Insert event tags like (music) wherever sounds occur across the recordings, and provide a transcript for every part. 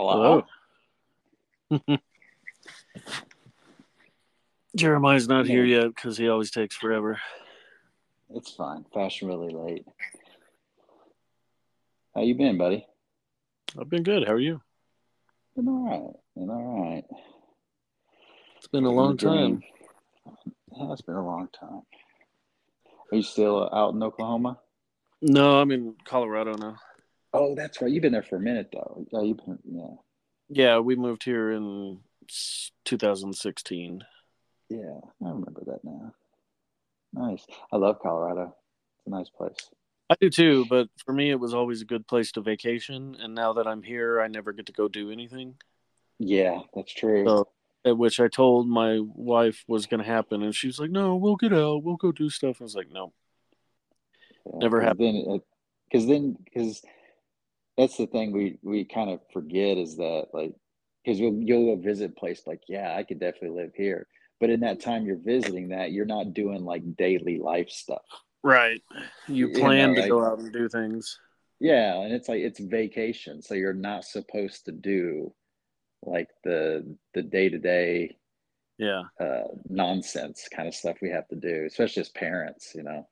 Hello. (laughs) Jeremiah's not here yet because he always takes forever. It's fine. Fashion really late. How you been, buddy? I've been good. How are you? Been all right. Been all right. It's been a long time. Yeah, it's been a long time. Are you still out in Oklahoma? No, I'm in Colorado now. Oh, that's right. You've been there for a minute, though. Yeah, you've been. Yeah. Yeah, we moved here in 2016. Yeah, I remember that now. Nice. I love Colorado. It's a nice place. I do too, but for me, it was always a good place to vacation. And now that I'm here, I never get to go do anything. Yeah, that's true. So, at which I told my wife was going to happen, and she was like, "No, we'll get out. We'll go do stuff." I was like, "No." Yeah, Never happened. Because then, because that's the thing we we kind of forget is that like, because you'll you'll go visit a place like, yeah, I could definitely live here, but in that time you're visiting that, you're not doing like daily life stuff. Right. You You know, plan to like- go out and do things. Yeah, and it's like it's vacation, so you're not supposed to do like the the day to day Yeah. uh nonsense kind of stuff we have to do, especially as parents, you know.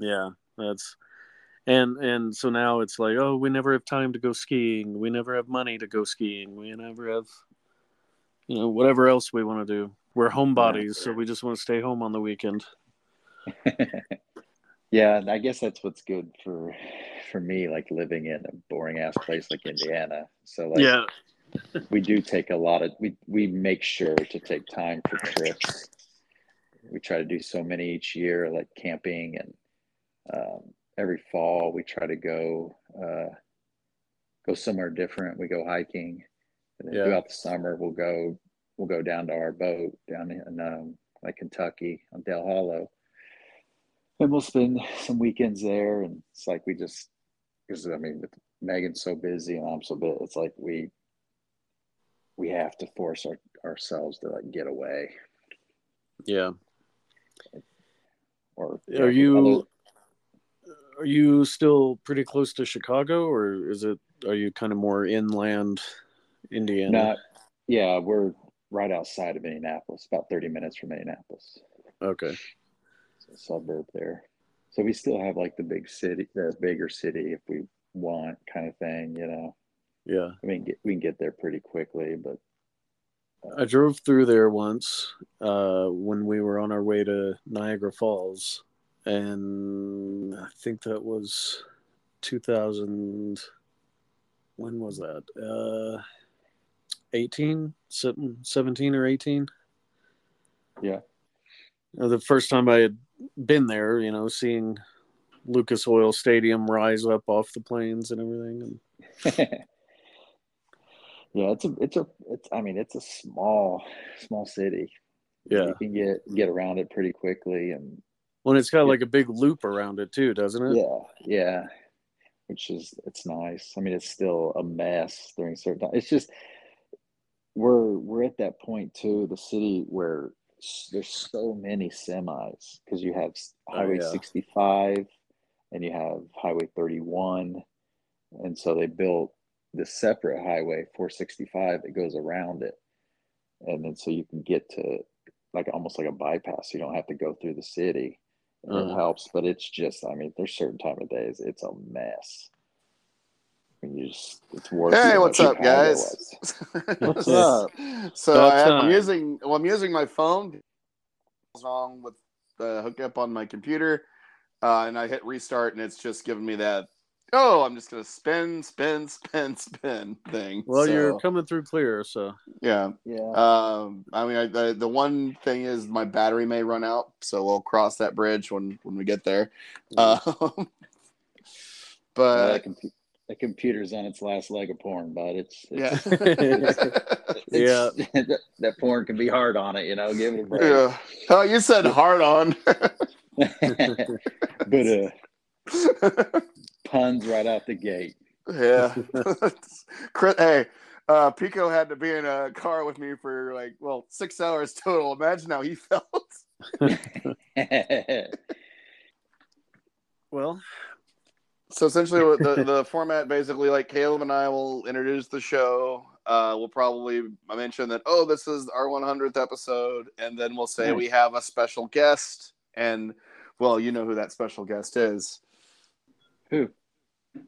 Yeah. That's and and so now it's like, oh, we never have time to go skiing. We never have money to go skiing. We never have you know, whatever else we want to do. We're homebodies, so we just want to stay home on the weekend. (laughs) Yeah, I guess that's what's good for for me, like living in a boring ass place like Indiana. So like yeah. we do take a lot of we we make sure to take time for trips. We try to do so many each year, like camping and um, every fall we try to go uh, go somewhere different. We go hiking, and then Yeah. throughout the summer we'll go we'll go down to our boat down in um, like Kentucky on Dale Hollow, and we'll spend some weekends there. And it's like we just because I mean with Megan's so busy and I'm so busy, it's like we we have to force our, ourselves to like get away. Yeah. Or Are you are you still pretty close to Chicago or is it are you kind of more inland Indiana? Not, yeah, we're right outside of Indianapolis, about 30 minutes from Indianapolis. Okay. It's a suburb there. So we still have like the big city, the bigger city if we want kind of thing, you know. Yeah. I mean, get, we can get there pretty quickly, but I drove through there once uh, when we were on our way to Niagara Falls, and I think that was 2000. When was that? Uh, 18, 17 or 18. yeah. Uh, The first time I had been there, you know, seeing Lucas Oil Stadium rise up off the plains and everything. And (laughs) yeah, it's a, it's a, it's, I mean, it's a small, small city. yeah, You can get, get around it pretty quickly and well, it's got like a big loop around it too, doesn't it? Yeah, yeah. Which is it's nice. I mean, it's still a mess during certain times. It's just we're we're at that point too, the city where there's so many semis because you have Oh, Highway yeah. 65 and you have Highway 31, and so they built this separate highway 465 that goes around it, and then so you can get to like almost like a bypass. You don't have to go through the city. And Uh-huh. It helps, but it's just, I mean, there's certain time of days it's a mess. I mean, you just, it's worse. Hey, what's up, guys? What's (laughs) up? So About I, I'm using well, I'm using my phone. What's wrong with the hookup on my computer? Uh, and I hit restart, and it's just giving me that. Oh, I'm just gonna spin, spin, (laughs) spin, spin thing. Well, So, you're coming through clear, so yeah. Yeah. Um, I mean, I, the the one thing is my battery may run out, so we'll cross that bridge when when we get there. Um, Uh, but that, compu- that computer's on its last leg of porn, but it's, yeah, (laughs) (laughs) it's, Yeah. that, that porn can be hard on it, you know, give it a break. yeah. Oh, you said hard on. but uh, puns right out the gate. Yeah. (laughs) (laughs) Chris, hey, uh, Pico had to be in a car with me for like, well, six hours total. Imagine how he (laughs) felt. well, So essentially, what the the format basically like Caleb and I will introduce the show. Uh, we'll probably mention that oh, this is our 100th episode, and then we'll say Nice. we have a special guest, and well, you know who that special guest is. Who?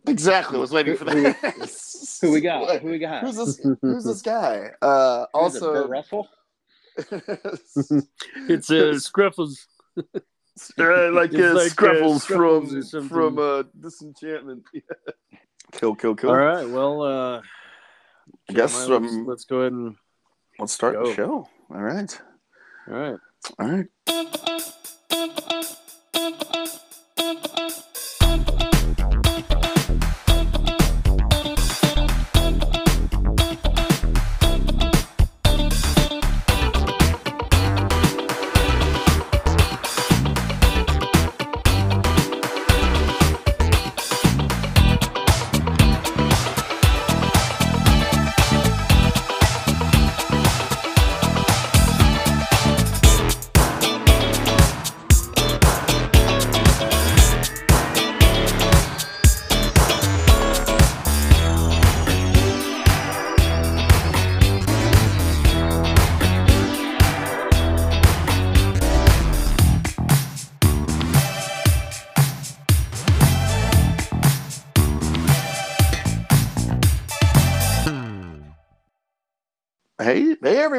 Exactly. I was waiting for that. Who we got? Who we got? Who's this? Who's this guy? Uh, Who is it, also, Russell. (laughs) It's uh, Scruffles. Uh, like It's uh, like, uh, Scruffles Scruffles from from uh, Disenchantment. (laughs) Kill, kill, kill. All right. Well, uh, I guess Jeremiah, let's, um, let's go ahead and let's start go. the show. All right, all right. all right.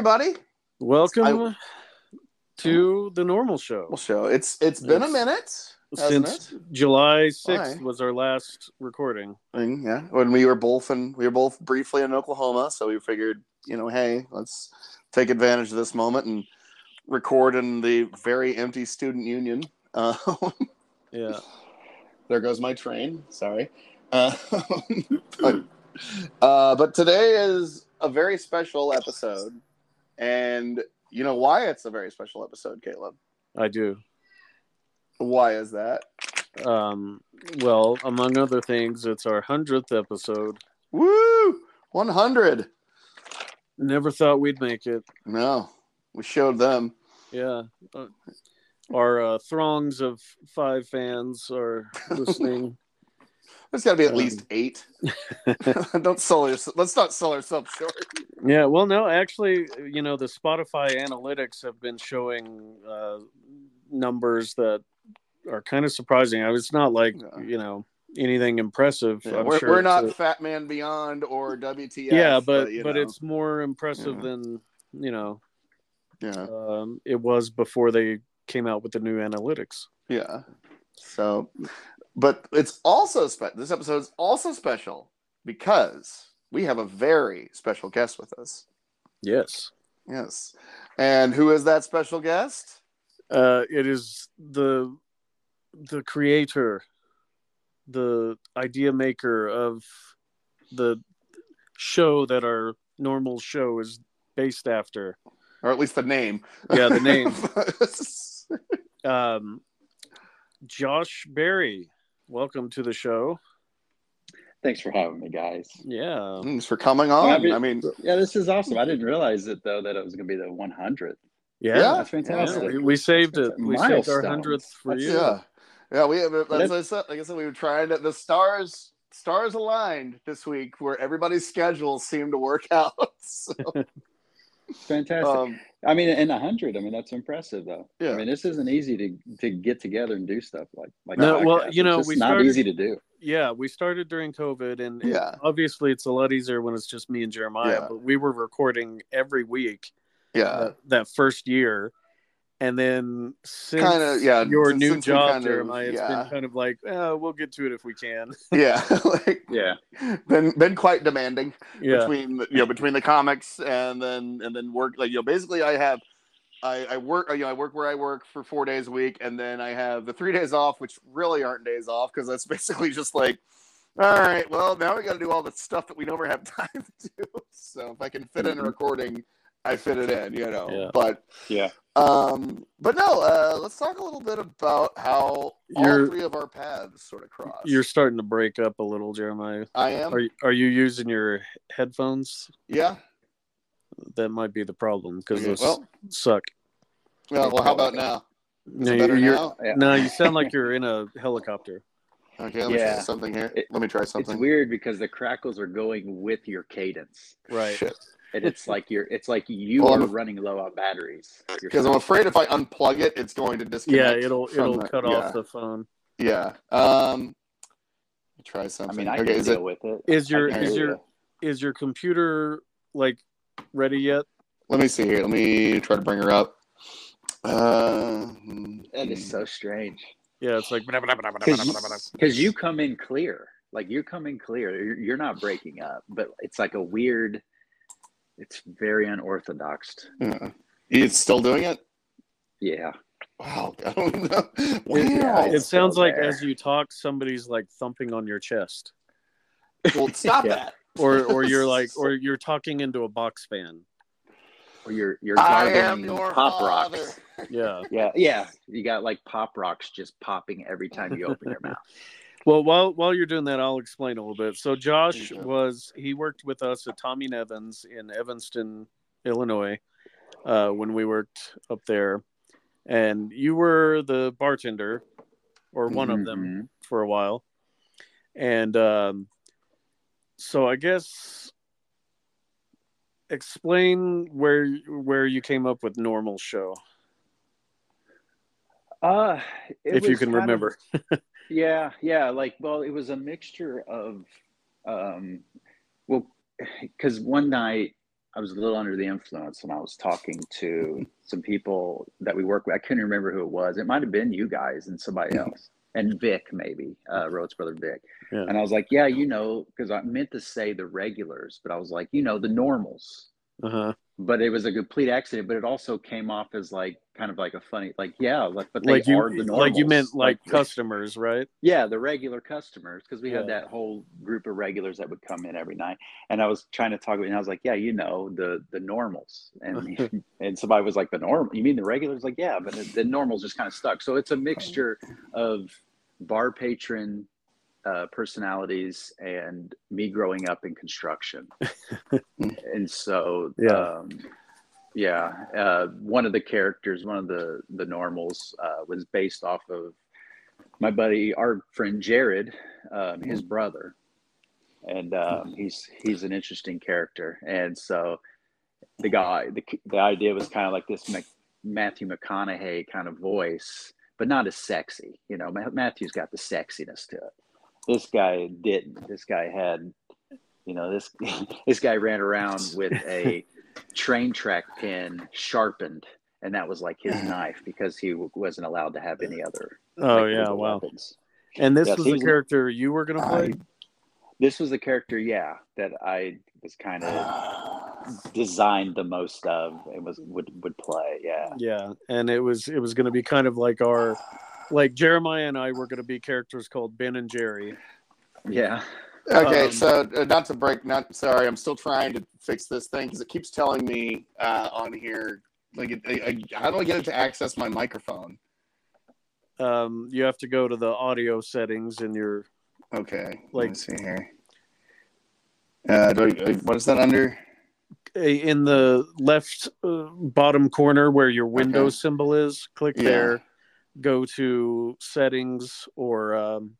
Everybody. Welcome to the normal show. Show. It's it's been a minute, Since it? July 6th was our last recording. I yeah, when we were both in, we were both briefly in Oklahoma, so we figured, you know, hey, let's take advantage of this moment and record in the very empty student union. Uh, Yeah. (laughs) there goes my train. Sorry. Uh, (laughs) but, uh, but today is a very special episode, and you know why it's a very special episode, Caleb. I do. Why is that? Um, well, among other things, it's our 100th episode. Woo! One hundred. Never thought we'd make it. No, we showed them. Yeah. Uh, our uh, throngs of five fans are listening. (laughs) There's got to be at Um, least eight. (laughs) (laughs) Don't sell yourself. Let's not sell ourselves short. yeah. Well, no, actually, you know, the Spotify analytics have been showing uh, numbers that are kind of surprising. I was not like, Yeah. you know, anything impressive. Yeah, I'm we're sure we're not a- Fatman Beyond or WTF. yeah, but but know, it's more impressive Yeah. than you know yeah, um, it was before they came out with the new analytics. yeah. So, but it's also spe- this episode is also special because we have a very special guest with us. Yes, Yes, and who is that special guest? uh, it is the the creator, the idea maker of the show that our normal show is based after. Or at least the name. Yeah, the name. (laughs) Um, Josh Bearry, welcome to the show. Thanks for having me, guys. Yeah, Thanks for coming on. I mean- I mean, Yeah, this is awesome. I didn't realize it though that it was going to be the 100th. yeah, Yeah. That's Yeah, fantastic. we, we saved it. We saved our hundredth for That's- you. Yeah, yeah. We have. That's But it- I said. Like I said, we were trying to. The stars stars aligned this week, where everybody's schedules seem to work (laughs) out. So, Fantastic. um, I mean, in a hundred, I mean that's impressive though. Yeah. I mean, this isn't easy to to get together and do stuff like like. No, well, you know, it's just we not started- easy to do. Yeah, we started during COVID, and and Yeah. obviously it's a lot easier when it's just me and Jeremiah. Yeah. But we were recording every week yeah, that, that first year, and then since Kinda, yeah, your since- new since we job, kind of- Jeremiah, it's yeah. been kind of like, eh, we'll get to it if we can. (laughs) yeah. (laughs) like Yeah. been been quite demanding Yeah, between you know between the comics and then and then work. Like you know, basically, I have. I, I work, you know, I work where I work for four days a week, and then I have the three days off, which really aren't days off because that's (laughs) basically just like, all right, well, now we got to do all the stuff that we never have time to do. So if I can fit in a Mhm. recording, I fit it in, you know. Yeah. But Yeah. um, but no, uh, let's talk a little bit about how all You're- three of our paths sort of cross. you're starting to break up a little, Jeremiah. I am, Are you, are you using your headphones? yeah. That might be the problem because Okay, those well, suck. well, well, how about now? No, it better you're, now? Yeah. no, you sound like you're in a helicopter. Okay, let me Yeah. try something here. It- let me try something. It's weird because the crackles are going with your cadence, Right. Shit. And it's (laughs) like you're. It's like you Well, are I'm- running low on batteries. Because I'm afraid if I unplug it, it's going to disconnect Yeah, it'll it'll the- cut yeah, off the phone. Yeah. Um, let me try I something. mean, I okay, can is deal it? with it. Is your is your with is your computer like ready yet? Let me see here. Let me try to bring her up. Uh, it. That is so strange Yeah, it's like because you come in clear. Like you come in clear. You're, you're not breaking up, but it's like a weird. It's very unorthodox. Yeah. Hmm. It's still doing it. Yeah. Wow, I don't know. (laughs) It, Wow. it it's sounds like there. as you talk, somebody's like thumping on your chest, well, stop Yeah. that. (laughs) or or you're (laughs) like, or you're talking into a box fan. Or you're you're I am your pop father. rocks. Yeah. Yeah, yeah. You got like pop rocks just popping every time you open your mouth. Well, while while you're doing that, I'll explain a little bit. So Josh was he worked with us at Tommy Nevins in Evanston, Illinois, uh, when we worked up there, and you were the bartender, or one of them Mhm. for a while, and um, so I guess explain where where you came up with normal show Uh, if you can kind of- remember. (laughs) Yeah, yeah. Like, well, it was a mixture of, um, well, (sighs) because one night I was a little under the influence and I was talking to (laughs) some people that we work with. I couldn't remember who it was. It might have been you guys and somebody else, and Vic maybe, uh, Rhodes brother Vic. Yeah. And I was like, yeah, you know, because I meant to say the regulars, but I was like, you know, the normals. Uh huh. But it was a complete accident. But it also came off as like kind of like a funny, like yeah, like but they Like you are the normals. like you meant like the- customers, right? yeah, the regular customers, because we had that whole group of regulars that would come in every night. And I was trying to talk about, and I was like, yeah, you know, the the normals. And (laughs) (laughs) and somebody was like, the normal? You mean the regulars? Like, yeah, but the, the normals just kind of stuck. So it's a mixture of bar patron uh, personalities and me growing up in construction. (laughs) and so, Yeah. um, yeah, uh, one of the characters, one of the the normals, uh, was based off of my buddy, our friend Jared, um, his brother, and um, he's he's an interesting character. And so, the guy, the the idea was kind of like this Mac- Matthew McConaughey kind of voice, but not as sexy. You know, Matthew's got the sexiness to it. This guy didn't. This guy had, you know, this (laughs) this guy ran around with a (laughs) train track pin sharpened, and that was like his (sighs) knife because he w- wasn't allowed to have any other. Oh like, yeah, wow. weapons. And this Yes, was he the character you were gonna play. This was the character, yeah, that I was kind of (sighs) designed the most of and was would would play. Yeah, Yeah, and it was it was gonna be kind of like our like Jeremiah and I were gonna be characters called Ben and Jerry. yeah. Okay, Um, so uh, not to break, not sorry, I'm still trying to fix this thing because it keeps telling me uh, on here, like, it, I, I, how do I get it to access my microphone? Um, you have to go to the audio settings in your Okay, Like- let's see here. Uh, do I, what is that under? in the left uh, bottom corner where your Windows Okay. symbol is. Click Yeah. there. Go to settings, or um,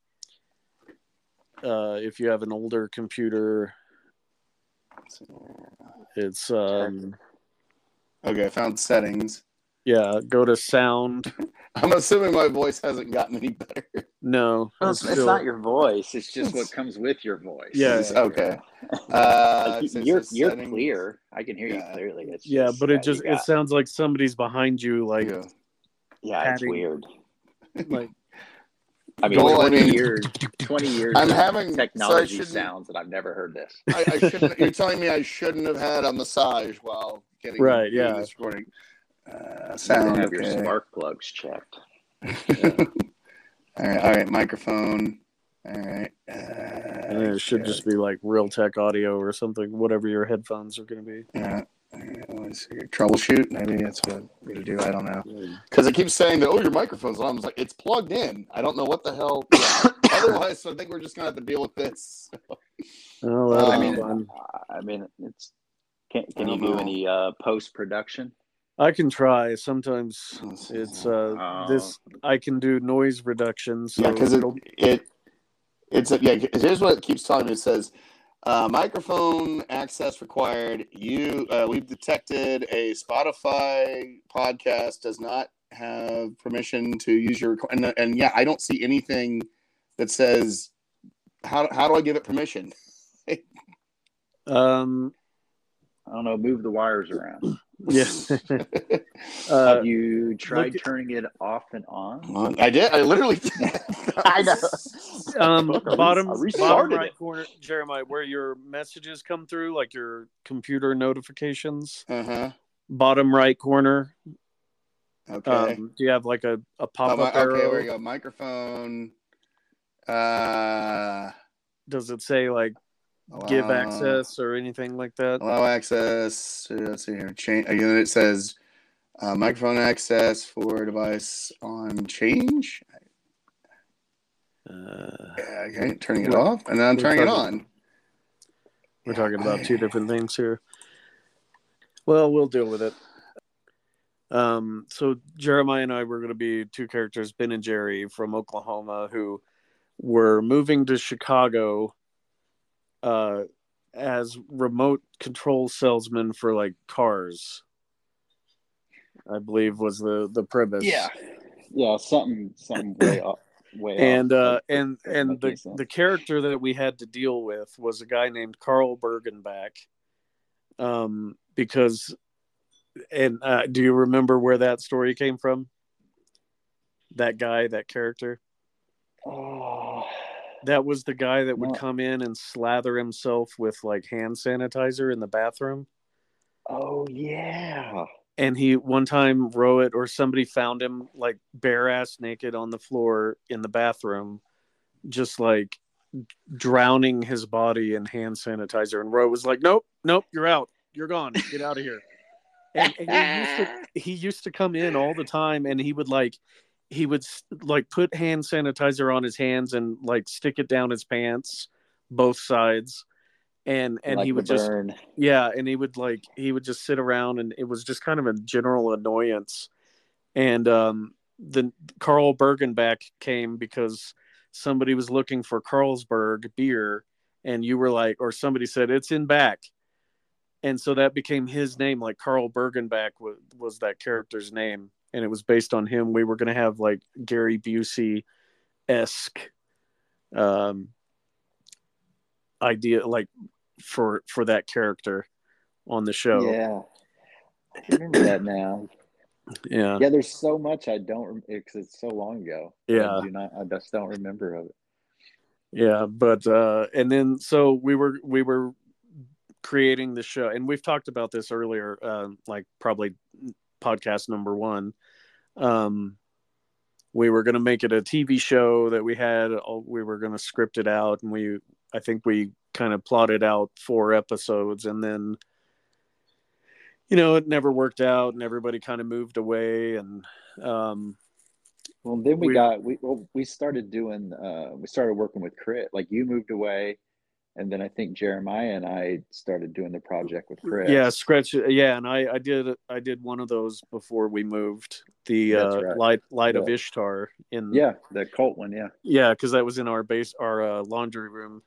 uh, if you have an older computer, it's um, Okay, I found settings. yeah. Go to sound. (laughs) I'm assuming my voice hasn't gotten any better. No, Well, it's, it's still- not your voice; it's just what (laughs) comes with your voice. Yeah. It's- okay. (laughs) Uh, Like, you're you're settings. clear. I can hear Yeah. you clearly. It's Yeah, but yeah, it just you it sounds like somebody's behind you, like Yeah. yeah, it's weird. like I mean, Well, I twenty mean- years, twenty years. I'm of having- so technology shouldn't- sounds, that I've never heard this. I, I shouldn't. you're telling me I shouldn't have had a massage while getting Right, yeah. this recording. Uh, You can sound have your spark plugs checked. (laughs) all right, all right, microphone. All right. Uh, and it should just be like Realtek audio or something, whatever your headphones are going to be. Yeah. All right, let's see. Troubleshoot. Maybe that's what we to do. I don't know. Because it keeps saying that, oh, your microphone's on. I was like, it's plugged in. I don't know what the hell. (coughs) Yeah. Otherwise, I think we're just going to have to deal with this. Oh, that'll Uh, I mean, fun. I mean, it's. Can, can you don't know. any uh, post production? I can try. Sometimes it's uh Oh. this I can do noise reduction. So yeah, because it, it'll- it It's a, yeah. Here's what it keeps telling me. It says uh, microphone access required. You uh, we've detected a Spotify podcast does not have permission to use your and, and yeah, I don't see anything that says how how do I give it permission? (laughs) Um, I don't know. Move the wires around. Yeah. (laughs) uh, Have you tried look at- turning it off and on? I did. I literally. did. (laughs) I know. (laughs) um, Look, I re- bottom bottom right it. corner, Jeremiah, where your messages come through, like your computer notifications. Uh huh. Bottom right corner. Okay. Um, do you have like a, a Oh, pop mi- up okay, arrow? there we go. Microphone. Uh, Does it say like give access or anything like that? Allow access. Let's see here. Change. Again, it says uh, microphone access for device on change. Uh, Yeah, okay, turning it off, and then I'm turning it on. we're talking about two different things here. Well, we'll deal with it. Um, so Jeremiah and I were going to be two characters, Ben and Jerry from Oklahoma, who were moving to Chicago uh, as remote control salesman for like cars. I believe was the the premise. Yeah, yeah, something, something way (clears throat) off, way and off. uh and and the sense. the character that we had to deal with was a guy named Carl Bergenback um because and uh, do you remember where that story came from that guy that character Oh, that was the guy that would come in and slather himself with like hand sanitizer in the bathroom oh yeah. and he one time Rowett or somebody found him like bare ass naked on the floor in the bathroom, just like drowning his body in hand sanitizer. And Rowett was like, "Nope, nope, you're out. You're gone. Get out of here." And, and he used to he used to come in all the time, and he would like he would like put hand sanitizer on his hands and like stick it down his pants, both sides. And and like he would just burn. yeah and he would like he would just sit around and it was just kind of a general annoyance and um the carl bergenback came because somebody was looking for carlsberg beer and you were like or somebody said it's in back and so that became his name like carl bergenback was, was that character's name and it was based on him we were going to have like gary busey esque um idea like for for that character on the show. Yeah, I remember that now. Yeah. Yeah, there's so much I don't because it's so long ago. Yeah. I do not. I just don't remember of it. Yeah, but uh and then so we were we were creating the show and we've talked about this earlier uh, like probably podcast number 1. Um we were going to make it a TV show that we had we were going to script it out and we I think we kind of plotted out four episodes and then you know it never worked out and everybody kind of moved away and um Well, then we, We- got we well, we started doing. Uh, we started working with Crit. Like you moved away, and then I think Jeremiah and I started doing the project with Chris. Yeah, scratch. Yeah, and I I did I did one of those before we moved the uh, right. light light of Ishtar in yeah, the cult one. Yeah, yeah because that was in our base our uh, laundry room.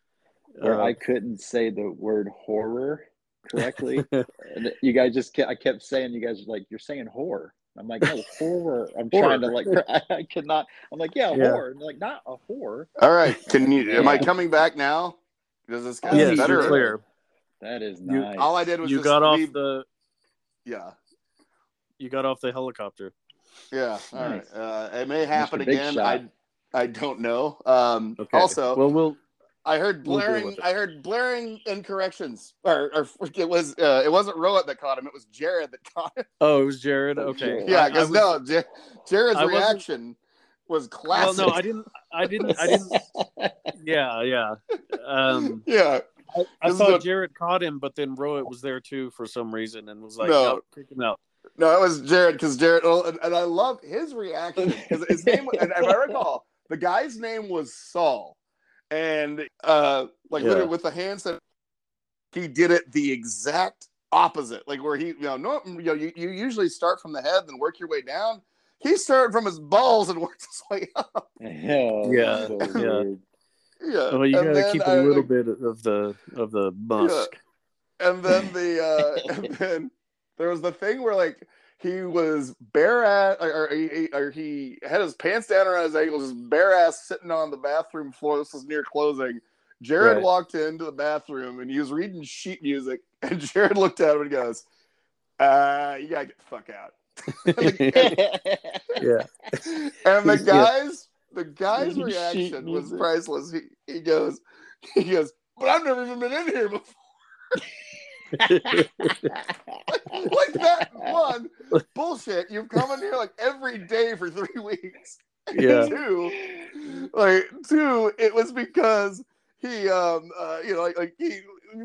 where Uh, I couldn't say the word horror correctly, (laughs) and you guys just kept, I kept saying you guys were like you're saying horror. I'm like no horror. I'm trying to like (laughs) I, I could not. I'm like yeah, Yeah. horror. And they're like not a horror. All right, can you? Am I coming back now? Does this get yes, better? you're clear. That is You- nice. All I did was You just got off the Yeah, you got off the helicopter. yeah. All right. Nice. Uh, it may happen again. Shot. I I don't know. Um, Okay. Also, well, we'll I heard We'll blaring. I heard blaring incorrections, or, or it was uh, it wasn't Rowett that caught him. It was Jared that (laughs) caught him. oh, it was Jared. Okay. Yeah, I- I because no, Jar- Jared's I wasn't- reaction was Well, no, I didn't. I didn't. I didn't. Yeah, yeah. Um, (laughs) yeah, I, I thought what- Jared caught him, but then Rowett was there too for some reason and was like, No. "No, kick him out." no, it was Jared because Jared, and, and I love his reaction because his name, (laughs) and if I recall, the guy's name was Saul, and uh, like Yeah. literally with the hands that he did it the exact opposite, like where he, you know, no, you know, you, you usually start from the head and work your way down. He started from his balls and (laughs) worked his way up. yeah, Yeah, so yeah. Yeah. Well, you gotta then keep I- a little bit of the of the musk. and then (laughs) the uh and then there was the thing where like he was bare ass or, or, he, or he had his pants down around his ankles just bare ass sitting on the bathroom floor this was near closing jared Right. walked into the bathroom and he was reading sheet music (laughs) and jared looked at him and goes uh you gotta get the fuck out and the, (laughs) Yeah, and the (laughs) Yeah. guys the guy's reaction was music. priceless he, he goes he goes but i've never even been in here before (laughs) like that one bullshit. You've come in here like every day for three weeks. yeah, two, like two, it was because he, um, uh, you know, like, like he, he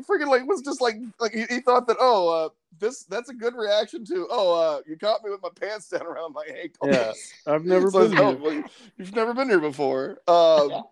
freaking like was just like like he, he thought that oh, uh, this that's a good reaction to oh, uh, you caught me with my pants down around my ankles. Yeah. I've (laughs) never So, been oh, here. well, you've never been here before. Um,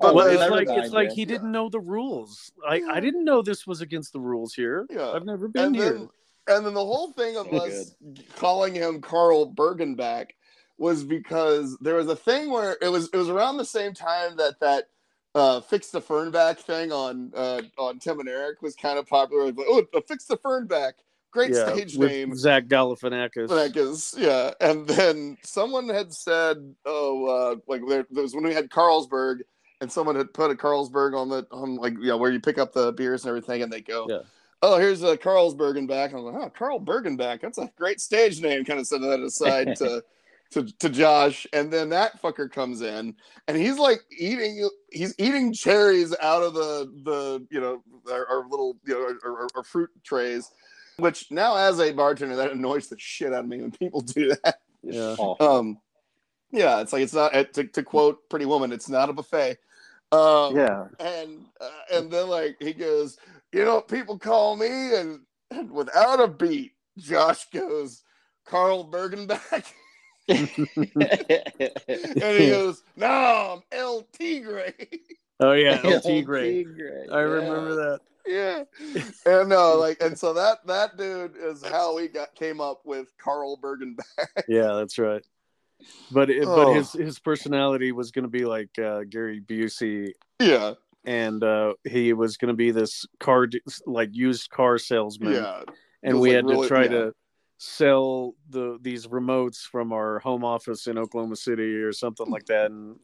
but Well, then- it's like it's like man. he didn't know the rules. I I didn't know this was against the rules here. Yeah. I've never been and here. then and then the whole thing of So us calling him Carl Bergenback was because there was a thing where it was it was around the same time that that uh, fix the Fernback thing on uh, on Tim and Eric was kind of popular. Like, oh, fix the Fernback, great yeah, stage name. Zach Galifianakis. Like is yeah, and then someone had said, "Oh, uh, like there, there was when we had Carlsberg, and someone had put a Carlsberg on the on like you know where you pick up the beers and everything, and they go, Yeah. oh, here's a Carl's Bergenback. I was like, oh, Carl Bergenback, that's a great stage name. Kind of set that aside (laughs) to, to to Josh, and then that fucker comes in, and he's like eating, he's eating cherries out of the the you know our, our little you know our, our, our fruit trays, which now as a bartender that annoys the shit out of me when people do that. Yeah. Um, yeah, it's like it's not to, to quote Pretty Woman, it's not a buffet. Um, yeah. and uh, and then like he goes, you know, people call me, and, and without a beat, Josh goes, Carl Bergenback, (laughs) (laughs) and he (laughs) goes, no, I'm El Tigre. Oh yeah, El (laughs) El Tigre. I remember that. yeah, and no, like, and so that that dude is how we got came up with Carl Bergenback. Yeah, that's right. But it, Oh. but his his personality was going to be like uh, Gary Busey, yeah, and uh, he was going to be this car like used car salesman, yeah, and we like, had really- to try yeah. to sell the these remotes from our home office in Oklahoma City or something like that, and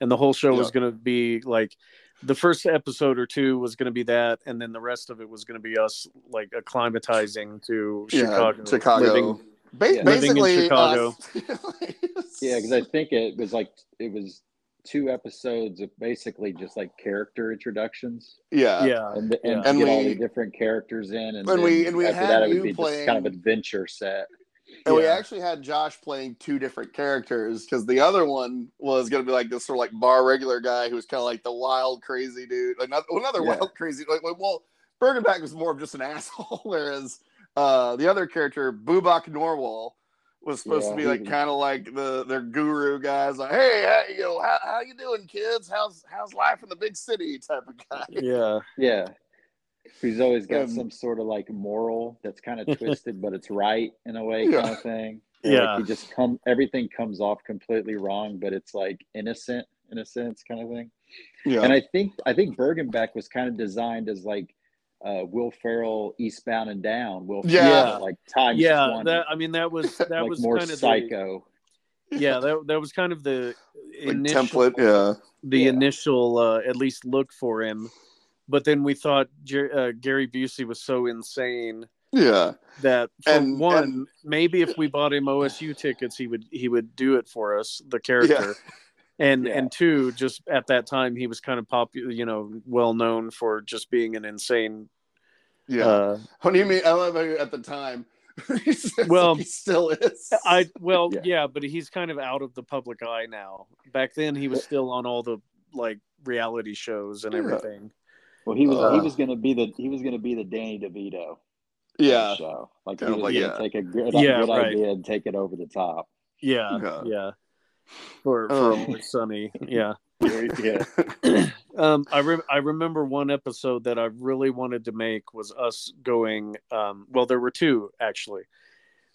and the whole show was going to be like the first episode or two was going to be that, and then the rest of it was going to be us like acclimatizing to Yeah, Chicago, Chicago. living Ba- Yeah. Living in basically Chicago. us. (laughs) Yeah, because I think it was like it was two episodes of basically just like character introductions, yeah, yeah, and, and, Yeah. And get all the different characters in, and, and then we- and we after had that it would be this kind of adventure set. And we actually had Josh playing two different characters because the other one was going to be like this sort of like bar regular guy who was kind of like the wild, crazy dude. Like not, well, another Yeah. wild, crazy. Like, like, well, Bergenback was more of just an (laughs) asshole, whereas uh, the other character, Bubak Norwal, was supposed Yeah, to be like kind of like the their guru guys, like, hey, how, you know, how, how you doing, kids? How's how's life in the big city? Type of guy. (laughs) yeah. Yeah, he's always got Um, some sort of like moral that's kind of (laughs) twisted, but it's right in a way, Yeah. kind of thing. Or, Yeah. like he just come everything comes off completely wrong, but it's like innocent in a sense, kind of thing. Yeah, And I think I think Bergenback was kind of designed as like uh, Will Ferrell Eastbound and Down. Will Ferrell, Yeah. like times yeah twenty, that i mean that was that (laughs) like was more kind of psycho. the, yeah that, that was kind of the like initial template. Yeah, the Yeah. initial uh, at least look for him but then we thought Jer- uh, gary busey was so insane yeah, that for And- one and- maybe if we bought him osu tickets he would he would do it for us the character (laughs) and Yeah. and two just at that time he was kind of popular you know well known for just being an insane yeah. uh What do you mean? I love how at the time. (laughs) Well, he still is. I well, (laughs) Yeah. yeah. but he's kind of out of the public eye now. Back then, he was still on all the like reality shows and Yeah. everything. Well, he was Uh, he was gonna be the he was gonna be the Danny DeVito. yeah, show like he was like, gonna yeah. take a good, Yeah, good right. idea and take it over the top. Yeah, Yeah. For for Um, Sunny, yeah. (laughs) yeah, (clears throat) Um, I re- I remember one episode that I really wanted to make was us going. Um, well, there were two actually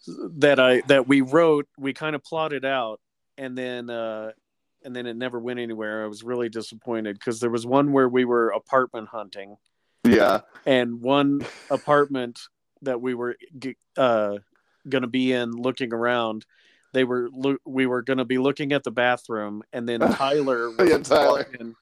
that I that we wrote. We kind of plotted out, and then uh, and then it never went anywhere. I was really disappointed because there was one where we were apartment hunting, Yeah. and one apartment that we were uh, going to be in, looking around. They were lo- we were going to be looking at the bathroom, and then (laughs) Tyler, Yeah, Tyler. in.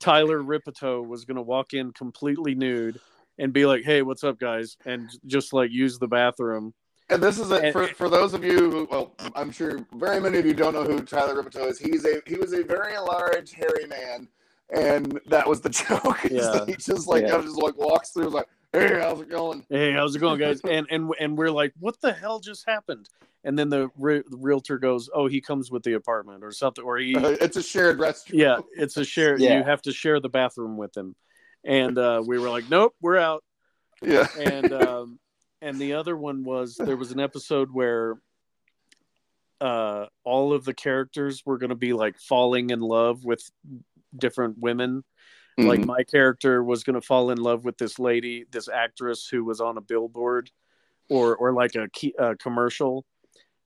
Tyler Ripito was going to walk in completely nude and be like, "Hey, what's up, guys?" and just like use the bathroom. And this is it for, for those of you who, well, I'm sure very many of you don't know who Tyler Ripito is. He's a he was a very large, hairy man, and that was the (laughs) joke. Yeah. he just like Yeah. just like walks through, like, "Hey, how's it going?" Hey, how's it going, guys? (laughs) And and and we're like, what the hell just happened? And then the, re- the realtor goes, oh, he comes with the apartment or something, or he, (laughs) it's a shared restroom. yeah, it's a share. Yeah. You have to share the bathroom with him. And uh, we were like, nope, we're out. yeah, And um, and the other one was there was an episode where uh, all of the characters were going to be like falling in love with different women. Like Mhm. my character was going to fall in love with this lady, this actress who was on a billboard, or or like a, key, a commercial,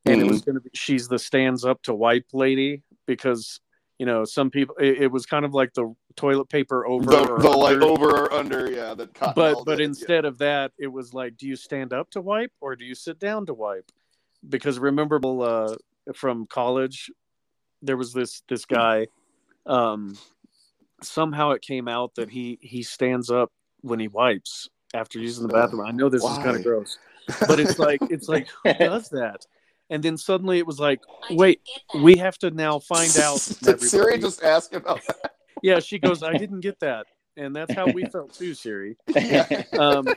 and it was Mm-hmm. going to be she's the stands up to wipe lady because you know some people it, it was kind of like the toilet paper over the, or the like over or under, yeah. That but but did, yeah. instead of that it was like do you stand up to wipe or do you sit down to wipe because remember uh, from college there was this this guy um somehow it came out that he he stands up when he wipes after using the bathroom i know this is kind of gross but it's like it's like who (laughs) does that and then suddenly it was like wait we have to now find (laughs) out Did Siri just ask about that? yeah she goes i didn't get that. And that's how we felt too siri. Yeah. um (laughs)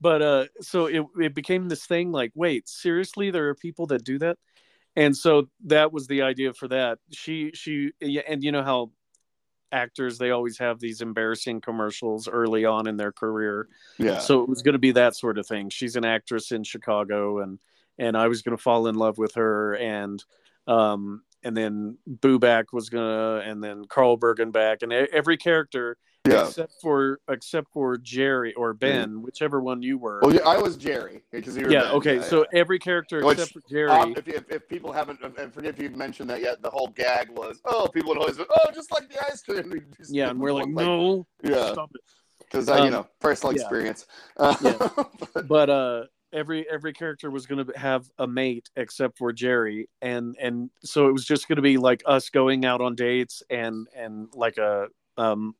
but uh so it, it became this thing like wait seriously there are people that do that? And so that was the idea for that. She she and you know how actors they always have these embarrassing commercials early on in their career yeah. so it was going to be that sort of thing she's an actress in chicago and and i was going to fall in love with her and um and then Booback was gonna, and then Carl Bergenback, and every character yeah. except for except for Jerry or Ben, whichever one you were. Well, yeah, I was Jerry because you were yeah, Ben, okay. yeah, so every character Which, except for Jerry. Um, if, if, if people haven't, I forget if you've mentioned that yet. The whole gag was, oh, people would always, oh, just like the ice cream. (laughs) Just- yeah, and we're like, (laughs) like- no, yeah, because you Um, know, personal yeah. experience. Uh, Yeah. (laughs) but- But uh, every every character was going to have a mate except for Jerry, and and so it was just going to be like us going out on dates and and like a um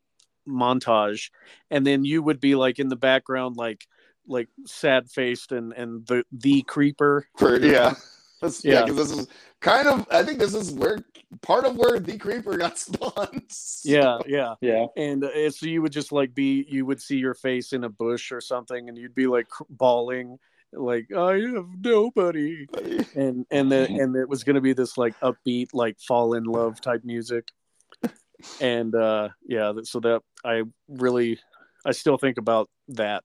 montage, and then you would be like in the background, like like sad faced and and the the creeper. for yeah, That's, yeah, Yeah. because this is kind of. I think this is where part of where the creeper got (laughs) spawned. Yeah, yeah. yeah. and uh, so you would just like be you would see your face in a bush or something and you'd be like bawling like i have nobody and and the and it was going to be this like upbeat like fall in love type music and uh yeah so that i really i still think about that.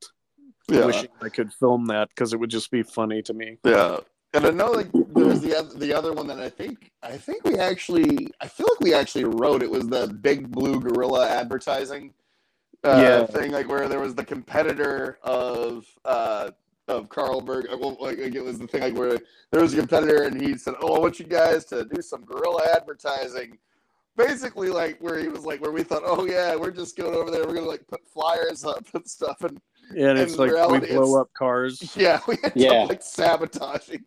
Yeah. wishing i could film that because it would just be funny to me. Yeah, and I know like there was the other the other one that I think I think we actually I feel like we actually wrote. It was the Big Blue Gorilla advertising uh, Yeah. thing like where there was the competitor of uh of Carlberg uh, well like it was the thing like where there was a competitor and he said oh I want you guys to do some gorilla advertising basically like where he was like where we thought oh yeah we're just going over there we're gonna like put flyers up and stuff and and it's like reality, we blow up cars (laughs) yeah we ended Yeah. up like sabotaging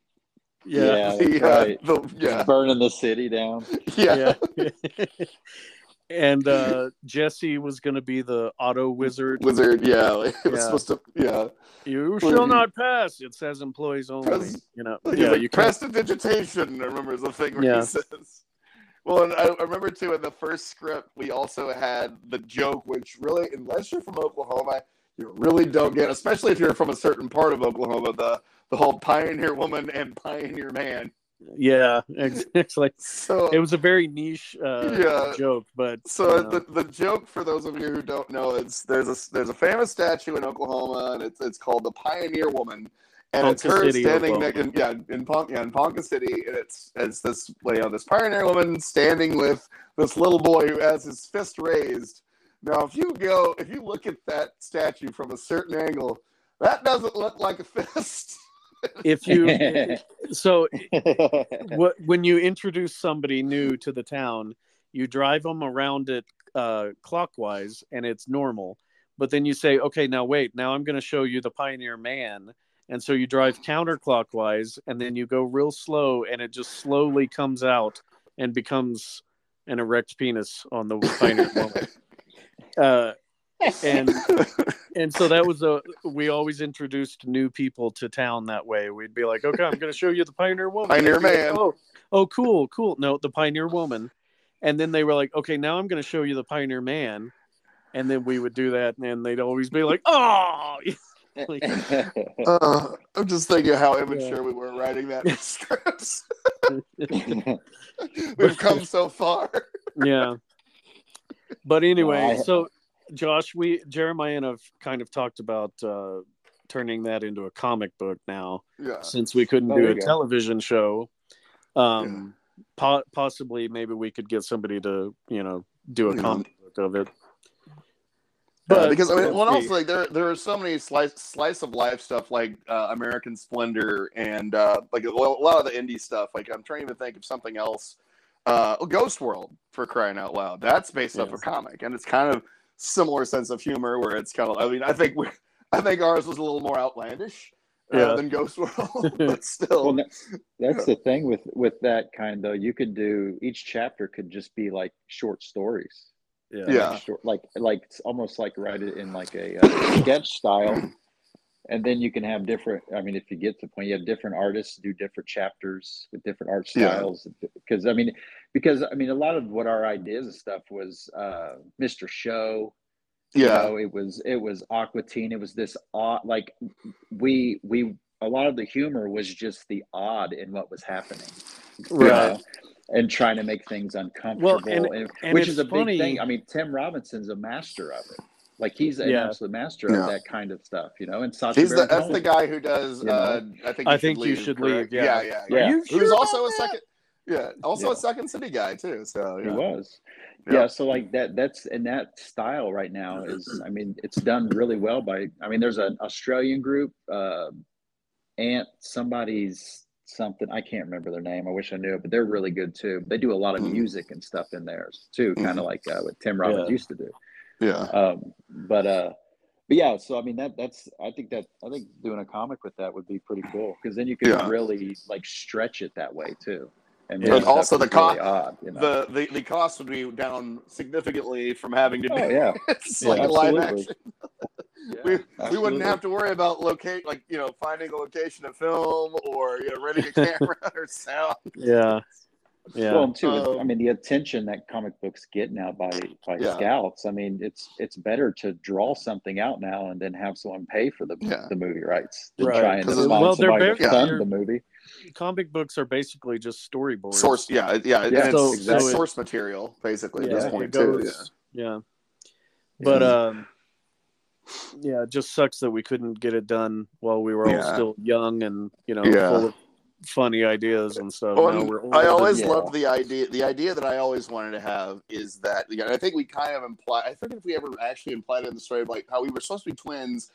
yeah Yeah, the, that's uh, right. the yeah Burning the city down. yeah yeah, (laughs) (laughs) and uh jesse was going to be the auto wizard wizard yeah like, it was Yeah. supposed to yeah You Well, shall not pass. It says employees only. Press- you know, yeah, like, you can. prestidigitation. I remember the thing where Yeah. he says. Well, and I, I remember too in the first script we also had the joke, which really, unless you're from Oklahoma, you really don't get, especially if you're from a certain part of Oklahoma, the the whole pioneer woman and pioneer man. Yeah, (laughs) it's So it was a very niche uh, Yeah. joke, but So you know, the, the joke for those of you who don't know, it's there's a there's a famous statue in Oklahoma, and it's it's called the Pioneer Woman, and it's her City, standing next, in, yeah, in Pon- yeah, in Ponca City, and it's it's this you know this Pioneer Woman standing with this little boy who has his fist raised. Now, if you go, if you look at that statue from a certain angle, that doesn't look like a (laughs) fist. if you (laughs) so what when you introduce somebody new to the town, you drive them around it uh, clockwise, and it's normal. But then you say, okay, now wait, now I'm going to show you the Pioneer Man, and so you drive counterclockwise, and then you go real slow, and it just slowly comes out and becomes an erect penis on the Pioneer Woman. (laughs) Uh, and and so that was a we always introduced new people to town that way. We'd be like okay i'm going to show you the pioneer woman. Pioneer They'd like, man. oh oh cool cool. No the pioneer woman. And then they were like okay now i'm going to show you the pioneer man. And then we would do that and they'd always be like oh (laughs) (laughs) Like, (laughs) Uh, I'm just thinking how immature we were writing that (laughs) in scripts. We've come so far. yeah but anyway I- so josh we jeremiah and i've kind of talked about uh turning that into a comic book now Yeah. since we couldn't Oh, do there a go. television show um po- possibly maybe we could get somebody to you know do a Yeah. comic book of it But because I mean, well, we'll also see. like there there are so many slice slice of life stuff like uh, American Splendor and uh, like a a lot of the indie stuff. Like I'm trying to think of something else. Uh, Ghost World for crying out loud. That's based off a comic, and it's kind of similar sense of humor where it's kind of. I mean, I think we, I think ours was a little more outlandish uh, Yeah. than Ghost World, (laughs) (laughs) but still. well, that- that's the thing with with that kind though. You could do each chapter could just be like short stories. Yeah Yeah. like, short, like like it's almost like write it in like a uh, sketch style, and then you can have different. I mean, if you get to the point, you have different artists do different chapters with different art Yeah. styles. Because I mean, because I mean, a lot of what our ideas and stuff was uh, Mr. Show. You yeah, know, it was it was Aqua Teen. It was this odd like we we a lot of the humor was just the odd in what was happening. you Right. know, And trying to make things uncomfortable, and- and, and which is a big thing. I mean, Tim Robinson's a master of it. Like he's an Yeah. absolute master Yeah. of that kind of stuff, you know. And Sacha he's the that's the guy who does. You know? Uh, I think I you think should you leave, should correct? leave, Yeah, yeah. yeah, Yeah. Are you Who's sure also about a second. Yeah, also Yeah. a Second City guy too. So He was. Yeah. Yeah. so like that that's and that style right now is I mean, it's done really well by I mean, there's an Australian group, uh Ant somebody's something, I can't remember their name. I wish I knew it, but they're really good too. They do a lot of Mhm. music and stuff in theirs too, kind of like uh, what Tim Robbins Yeah. used to do. Yeah. Um but uh but yeah, so I mean that that's I think that I think doing a comic with that would be pretty cool because then you could Yeah. really like stretch it that way too. And also the cost, really odd, you know. The, the the cost would be down significantly from having to do oh yeah. (laughs) it's Yeah, like a live action. (laughs) Yeah, we, we wouldn't have to worry about locate like you know finding a location to film or you know renting a (laughs) camera (laughs) or sound. yeah yeah Well, too, with- I Um, mean, the attention that comic books get now by by Yeah. scouts. I mean, it's it's better to draw something out now and then have someone pay for the Yeah. the movie rights than Right. trying to 'Cause- find well, they're somebody to very- fund they're- the movie. comic books are basically just storyboards Source, yeah, yeah, Yeah, it's, so- it's so it- source material basically at this it point too. goes- yeah but um yeah it just sucks that we couldn't get it done while we were all Yeah. still young and you know Yeah. full of funny ideas and stuff Well, now we're I always Yeah. loved the idea. The idea that I always wanted to have is that yeah, I think we kind of imply. I think if we ever actually implied it in the story of like how we were supposed to be twins,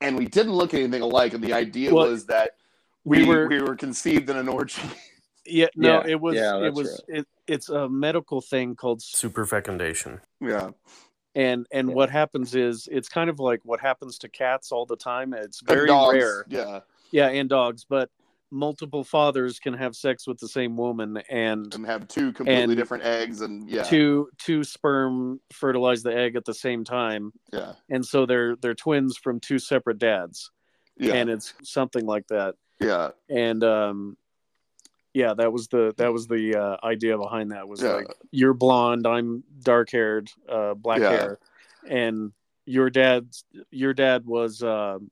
and we didn't look anything alike. And the idea Well, was that we we, were- we were conceived in an orgy. (laughs) yeah no Yeah, it was yeah, it that's was it, it's a medical thing called Superfecundation. yeah, and and Yeah. what happens is it's kind of like what happens to cats all the time. It's very rare. Yeah, yeah and dogs but multiple fathers can have sex with the same woman and and have two completely different eggs, and yeah, two two sperm fertilize the egg at the same time. Yeah, and so they're they're twins from two separate dads. Yeah, and it's something like that. Yeah, and um yeah that was the that was the uh, idea behind that was Yeah. like you're blonde i'm dark haired uh black Yeah. hair and your dad's your dad was um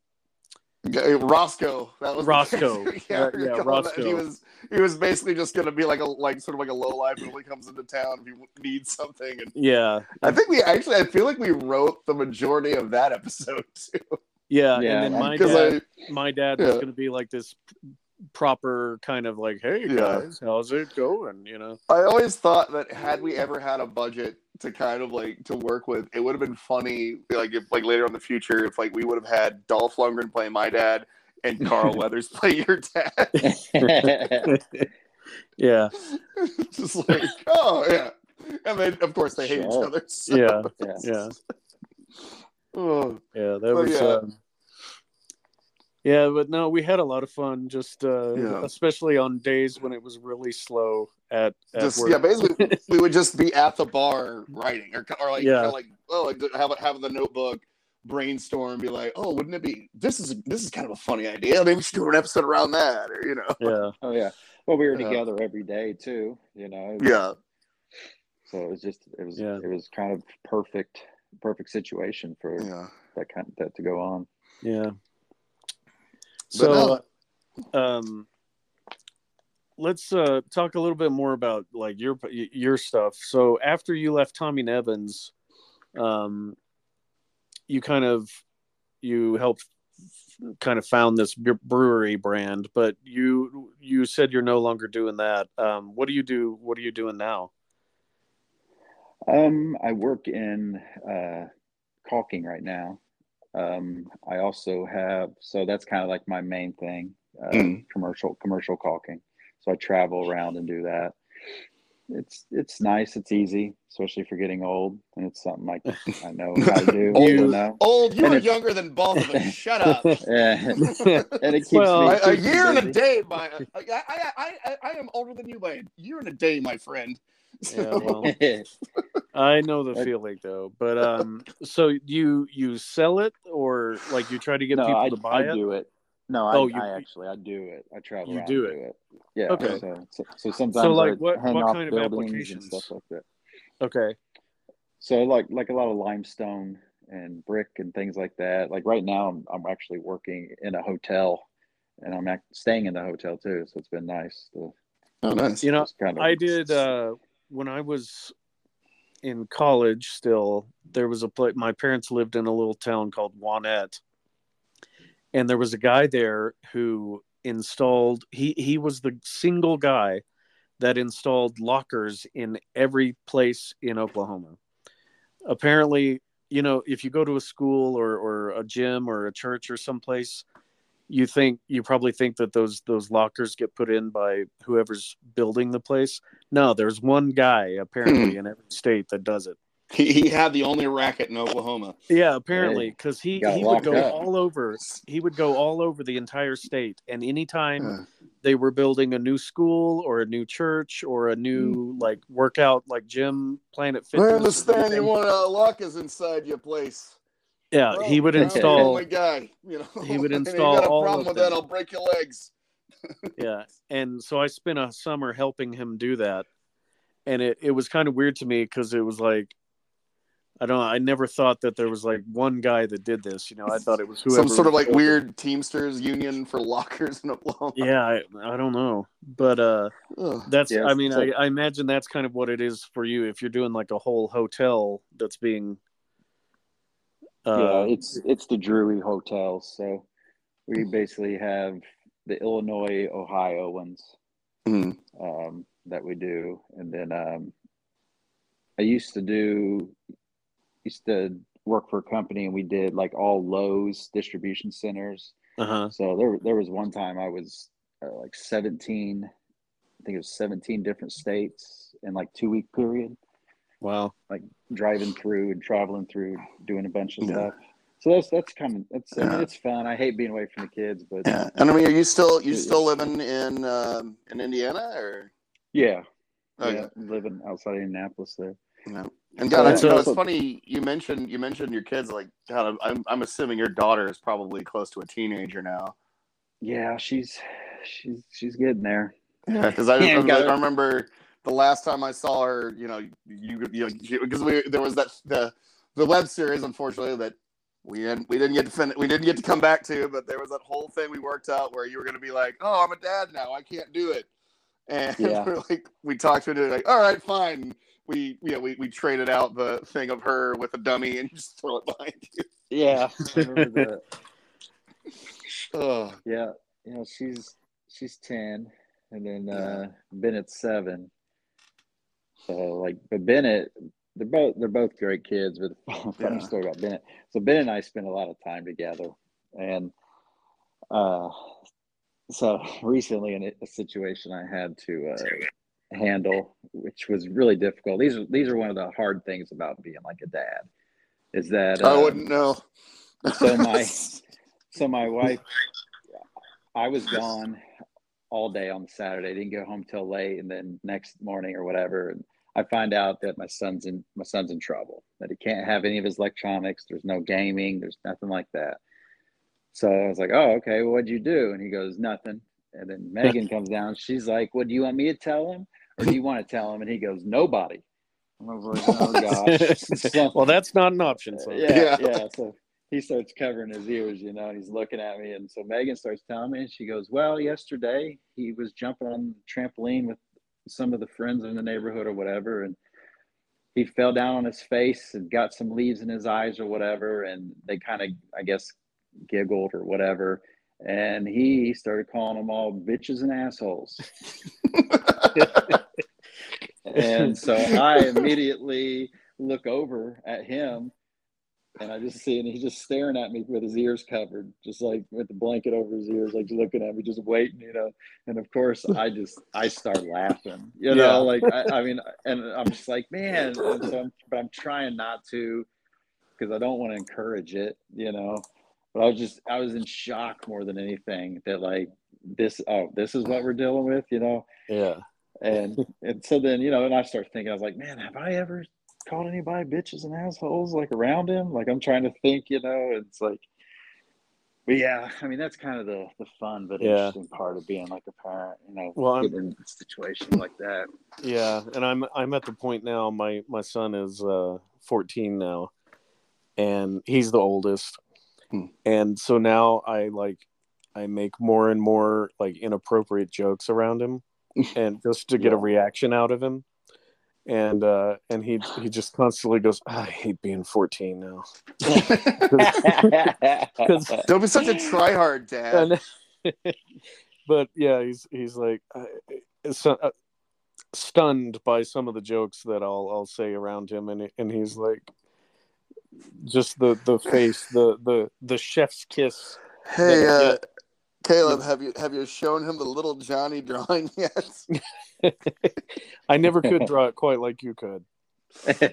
Okay, Roscoe. That was the Roscoe. character. (laughs) Yeah, we yeah, call him that. He was he was basically just going to be like a like sort of like a low life who only comes into town if he needs something. And yeah I think we actually I feel like we wrote the majority of that episode (laughs) too. yeah, Yeah, and then my dad I my dad was Yeah. going to be like this proper kind of like hey Yeah. guys how's it going you know I always thought that had we ever had a budget to kind of like to work with, it would have been funny like if like later in the future if like we would have had Dolph Lundgren play my dad and Carl (laughs) Weathers play your dad. (laughs) yeah, (laughs) just like, oh yeah. And then of course they hate each other. so- yeah, yeah. yeah, Oh, yeah. That But was. yeah. Um, yeah, but no, we had a lot of fun. Just uh, Yeah. especially on days when it was really slow at, at just work. yeah, basically (laughs) we would just be at the bar writing or, or like Yeah. kinda like oh like have have the notebook brainstorm be like oh wouldn't it be this is this is kind of a funny idea maybe we should do an episode around that or you know yeah, Oh yeah. Well, we were Yeah. together every day too. You know. yeah So it was just it was Yeah. it was kind of perfect perfect situation for yeah that kind that to go on. yeah. But So, um, let's uh talk a little bit more about like your your stuff. So after you left Tommy Nevin's, um, you kind of you helped kind of found this brewery brand, but you you said you're no longer doing that. Um, what do you do? What are you doing now? Um, I work in uh, caulking right now. Um, I also have so that's kind of like my main thing, uh, Mm. commercial commercial caulking. So I travel around and do that. It's it's nice. It's easy, especially for getting old, and it's something like I know (laughs) how to do. Old. you know. old you And are it's- younger than both of us (laughs) shut up (laughs) Yeah. and it keeps Well, me a, a keeps year and a day my I, I, I, I, I am older than you by a year and a day my friend (laughs) Yeah, well, (laughs) I know the feeling though, but um, so you you sell it or like you try to get no, people I, to buy I it? do it. No, I, Oh, you- I actually I do it. I travel You do it. do it. Yeah. Okay. So, so, so sometimes like, I what- hang what off kind of applications? and stuff like that. Okay, So like like a lot of limestone and brick and things like that. Like right now, I'm I'm actually working in a hotel, and I'm act- staying in the hotel too. So it's been nice. To oh nice you know kind of, I did uh, when I was in college. Still, there was a place. My parents lived in a little town called Wanette, and there was a guy there who installed. He he was the single guy that installed lockers in every place in Oklahoma. Apparently, you know, if you go to a school or or a gym or a church or someplace, you think you probably think that those those lockers get put in by whoever's building the place. No, there's one guy apparently in every state that does it. he, he had the only racket in oklahoma Yeah, apparently because he got he would go up. all over. He would go all over the entire state, and anytime Yeah. they were building a new school or a new church or a new like workout like gym planet fitness I understand you anything, want uh, lockers inside your place. Yeah Well, he would I'm the install only guy. You know, he would (laughs) install you got a all problem of with that? I'll break your legs. (laughs) yeah and so i spent a summer helping him do that and it, it was kind of weird to me because it was like i don't know i never thought that there was like one guy that did this you know i thought it was whoever Some sort of like building. weird Teamsters union for lockers in Oklahoma. yeah I, I don't know but uh Ugh. that's Yeah, i mean so- I, I imagine that's kind of what it is for you if you're doing like a whole hotel that's being yeah, it's it's the Drury hotels. So we basically have the Illinois, Ohio ones Mhm. um, that we do, and then um, I used to do used to work for a company, and we did like all Lowe's distribution centers. uh-huh So there there was one time I was uh, like seventeen, I think it was seventeen different states in like two week period. Wow Like driving through and traveling through, doing a bunch of Yeah. stuff. So that's that's of that's I mean it's fun. I hate being away from the kids, but Yeah, and I mean, are you still you still living in um, in Indiana or? yeah, Oh, yeah, living outside of Indianapolis there. yeah. And God, I, So- you know, it's funny you mentioned you mentioned your kids. Like, God, I'm I'm assuming your daughter is probably close to a teenager now. Yeah, she's she's she's getting there. Yeah, because I, (laughs) Yeah. I remember the last time I saw her. You know, you you because we there was that the the web series, unfortunately, that we didn't we didn't get to fin- we didn't get to come back to, but there was that whole thing we worked out where you were going to be like, "Oh, I'm a dad now. I can't do it," and (laughs) Yeah. we're like we talked to it like, "All right, fine." We you know we, we traded out the thing of her with a dummy and you (laughs) just throw it behind you. Yeah, I remember that. (laughs) Oh, Yeah, you know she's she's ten, and then uh, Bennett's seven. So like, but Bennett, they're both they're both great kids. But (laughs) funny Yeah. story about Bennett. So Bennett and I spent a lot of time together, and uh, so (laughs) recently in a situation I had to uh, handle, which was really difficult. These are these are one of the hard things about being like a dad, is that I uh, wouldn't know. so (laughs) my so my wife, I was gone all day on Saturday. Didn't go home till late, and then next morning or whatever, and I find out that my son's in my son's in trouble. That he can't have any of his electronics. There's no gaming. There's nothing like that. So I was like, "Oh, okay. Well, what'd you do?" And he goes, "Nothing." And then Megan (laughs) comes down. She's like, "What do you want me to tell him, or do you want to tell him?" And he goes, "Nobody." And I was like, "Oh (laughs) gosh." (laughs) So- well, that's not an option. So. yeah, Yeah. yeah, So he starts covering his ears, you know, and he's looking at me. And so Megan starts telling me, and she goes, Well, yesterday he was jumping on the trampoline with some of the friends in the neighborhood or whatever. And he fell down on his face and got some leaves in his eyes or whatever. And they kind of, I guess, giggled or whatever. And he started calling them all bitches and assholes. (laughs) And so I immediately look over at him and I just see, and he's just staring at me with his ears covered, just like with the blanket over his ears, like looking at me, just waiting, you know. And of course, (laughs) I just I start laughing, you know, Yeah. like I, I mean, and I'm just like, man. And so I'm, but I'm trying not to, because I don't want to encourage it, you know. But I was just I was in shock more than anything that like this oh this is what we're dealing with, you know Yeah. and and so then you know and i start thinking i was like man have i ever called anybody bitches and assholes like around him like i'm trying to think you know it's like but yeah i mean that's kind of the the fun but Yeah. interesting part of being like a parent you know Well, I'm- getting in situations like that Yeah, and I'm I'm at the point now. My my son is uh, 14 now, and he's the oldest. Hmm. And so now I like I make more and more like inappropriate jokes around him, (laughs) and just to get a reaction out of him. And uh, and he he just constantly goes, I hate being 14 now. 'Cause- (laughs) Don't be such a tryhard, Dad. (laughs) But yeah, he's he's like uh, so, uh, stunned by some of the jokes that I'll I'll say around him, and and he's like, just the the face, the the the chef's kiss. Hey, uh, Caleb, have you have you shown him the little Johnny drawing (laughs) yet? (laughs) I never could draw it quite like you could.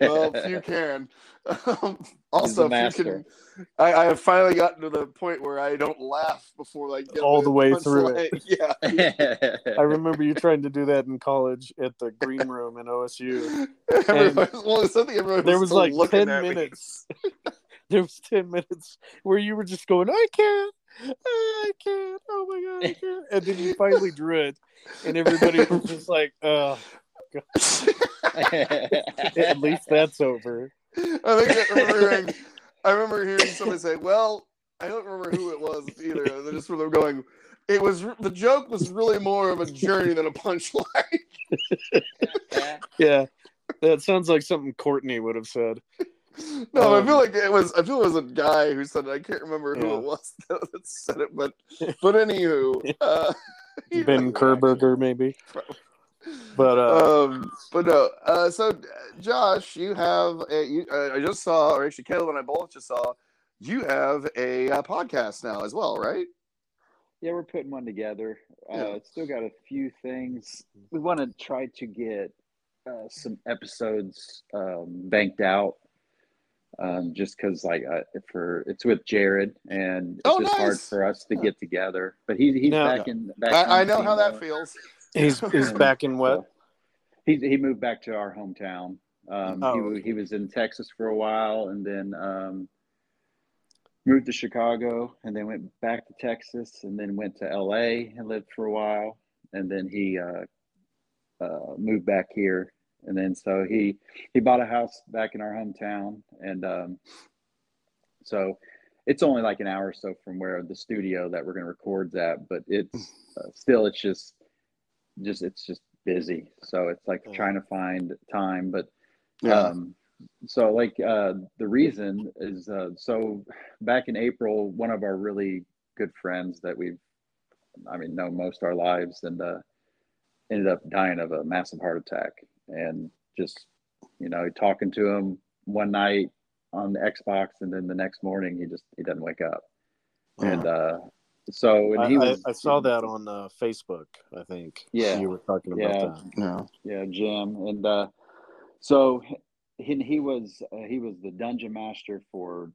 well, (laughs) if you can. Um, also, if you can, I, I have finally gotten to the point where I don't laugh before I get All the way through punchline. Yeah, I remember you trying to do that in college at the green room in OSU. Everybody- well, something everyone There was still like ten minutes. there was ten minutes where you were just going, "I can't, I can't, oh my god, I (laughs) can't," and then you finally drew it, and everybody was just like, "Oh, at least that's over." I think I remember hearing, I remember hearing somebody say, "Well, I don't remember who it was either." They're just sort of going. It was the joke was really more of a journey than a punchline. (laughs) Yeah, that sounds like something Courtney would have said. No, I Um, feel like it was. I feel it was a guy who said. it. I can't remember who Yeah. it was (laughs) that said it, but but anywho, (laughs) uh, (laughs) Ben Kerberger, maybe. But uh, um, but no. Uh, so, uh, Josh, you have a. You, uh, I just saw, or actually, Caleb and I both just saw. You have a uh, podcast now as well, right? Yeah, we're putting one together. Uh, Yeah. it's still got a few things. We want to try to get uh, some episodes um, banked out, um, just because like uh, for it's with Jared, and it's Oh, just hard for us to get together. But he, he's No. back in. Back I, I know how that feels. he's (laughs) he's back in what? So, he he moved back to our hometown. Um, Oh, he, he was in Texas for a while, and then um, moved to Chicago, and then went back to Texas, and then went to L.A. and lived for a while, and then he uh, uh, moved back here, and then so he he bought a house back in our hometown, and um, so it's only like an hour or so from where the studio that we're going to record's at, but it's uh, still it's just just it's just busy, so it's like Yeah. trying to find time, but Yeah. um, so like uh, the reason is uh, so back in April, one of our really good friends that we've, I mean, known most our lives, and uh, ended up dying of a massive heart attack, and just you know talking to him one night on the Xbox, and then the next morning he just he doesn't wake up, Wow. and uh, so and I, he I- was I, saw that on uh, Facebook. I think. Yeah. you were talking about Yeah. that. No. yeah jim and uh so he, he was uh, he was the dungeon master for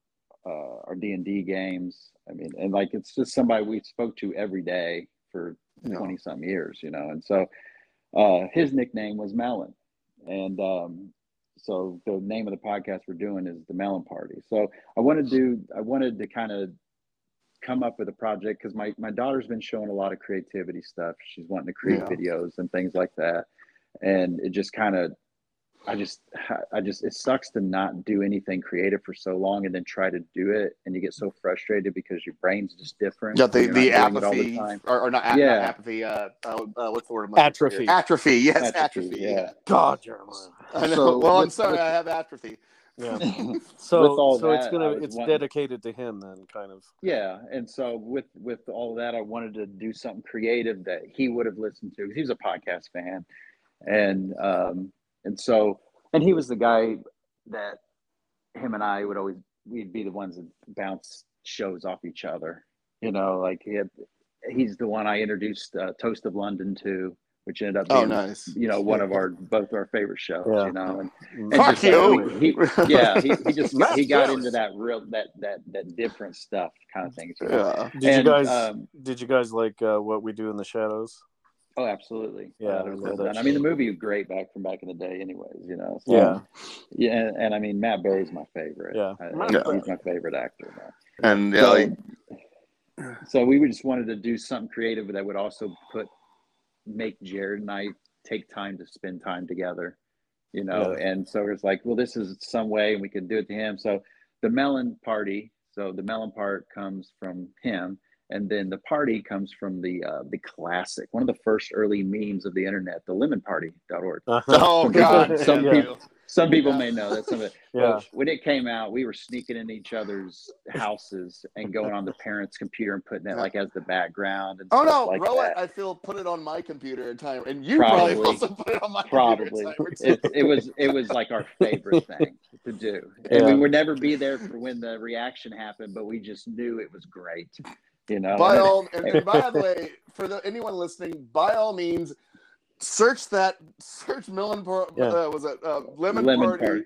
uh our d&d games i mean and like it's just somebody we spoke to every day for No. 20 some years you know and so uh his nickname was melon and um so the name of the podcast we're doing is the melon party. So i wanted to i wanted to kind of come up with a project because my, my daughter's been showing a lot of creativity stuff. She's wanting to create Yeah. videos and things like that. And it just kind of i just i just it sucks to not do anything creative for so long and then try to do it and you get so frustrated because your brain's just different Yeah, the, the not doing it all the apathy, or, or not, a- Yeah. not apathy. Uh, uh, uh, what's the word? I'm looking Atrophy. here? Atrophy. Yes, Atrophy, atrophy. yeah. God, Jeremiah. (laughs) I know. So, well, I'm sorry. I have atrophy. Yeah. (laughs) So so it's that, I gonna it's wanting- dedicated to him then, kind of. Yeah, and so with with all that, I wanted to do something creative that he would have listened to. Because he was a podcast fan, and um, and so and he was the guy that him and I would always we'd be the ones that bounce shows off each other. You know, like he had he's the one I introduced uh, Toast of London to, which ended up Oh, being nice. you know one of our both our favorite shows. Yeah. You know, and and Fuck just, you. we- he- yeah, he, he just (laughs) he got jealous. into that real that that that different stuff kind of thing. So, Yeah. Did and, you guys um, did you guys like uh, what we do in the shadows? Oh, absolutely. Yeah, Uh, I love well that. I mean, the movie was great back from back in the day, anyways. You know. So, Yeah. Yeah, and, and I mean, Matt Berry's my favorite. Yeah. I- Matt he's my favorite actor. Man. And yeah, So, like, so we just wanted to do something creative that would also put make Jared and I take time to spend time together, you know. And so it's like, well, this is some way and we could do it to him. So the melon party. So the melon part comes from him, and then the party comes from the uh, the classic, one of the first early memes of the internet, the lemonparty.org. Uh-huh. (laughs) oh Some people- god, some yeah. people- Some people Yeah. may know that some of it. (laughs) yeah. When it came out, we were sneaking in each other's houses and going on the parents' computer and putting it like as the background. And Oh stuff no, like Rowan, that. I feel put it on my computer at time, and you probably, Probably. also put it on my Probably, computer. at time, it, it was it was like our favorite thing to do, Yeah. and we would never be there for when the reaction happened, but we just knew it was great, you know. by (laughs) all and, and by the way, for the anyone listening, by all means, search that search Millen Par- Yeah. uh, was it uh, Lemon, Lemon Party? Party.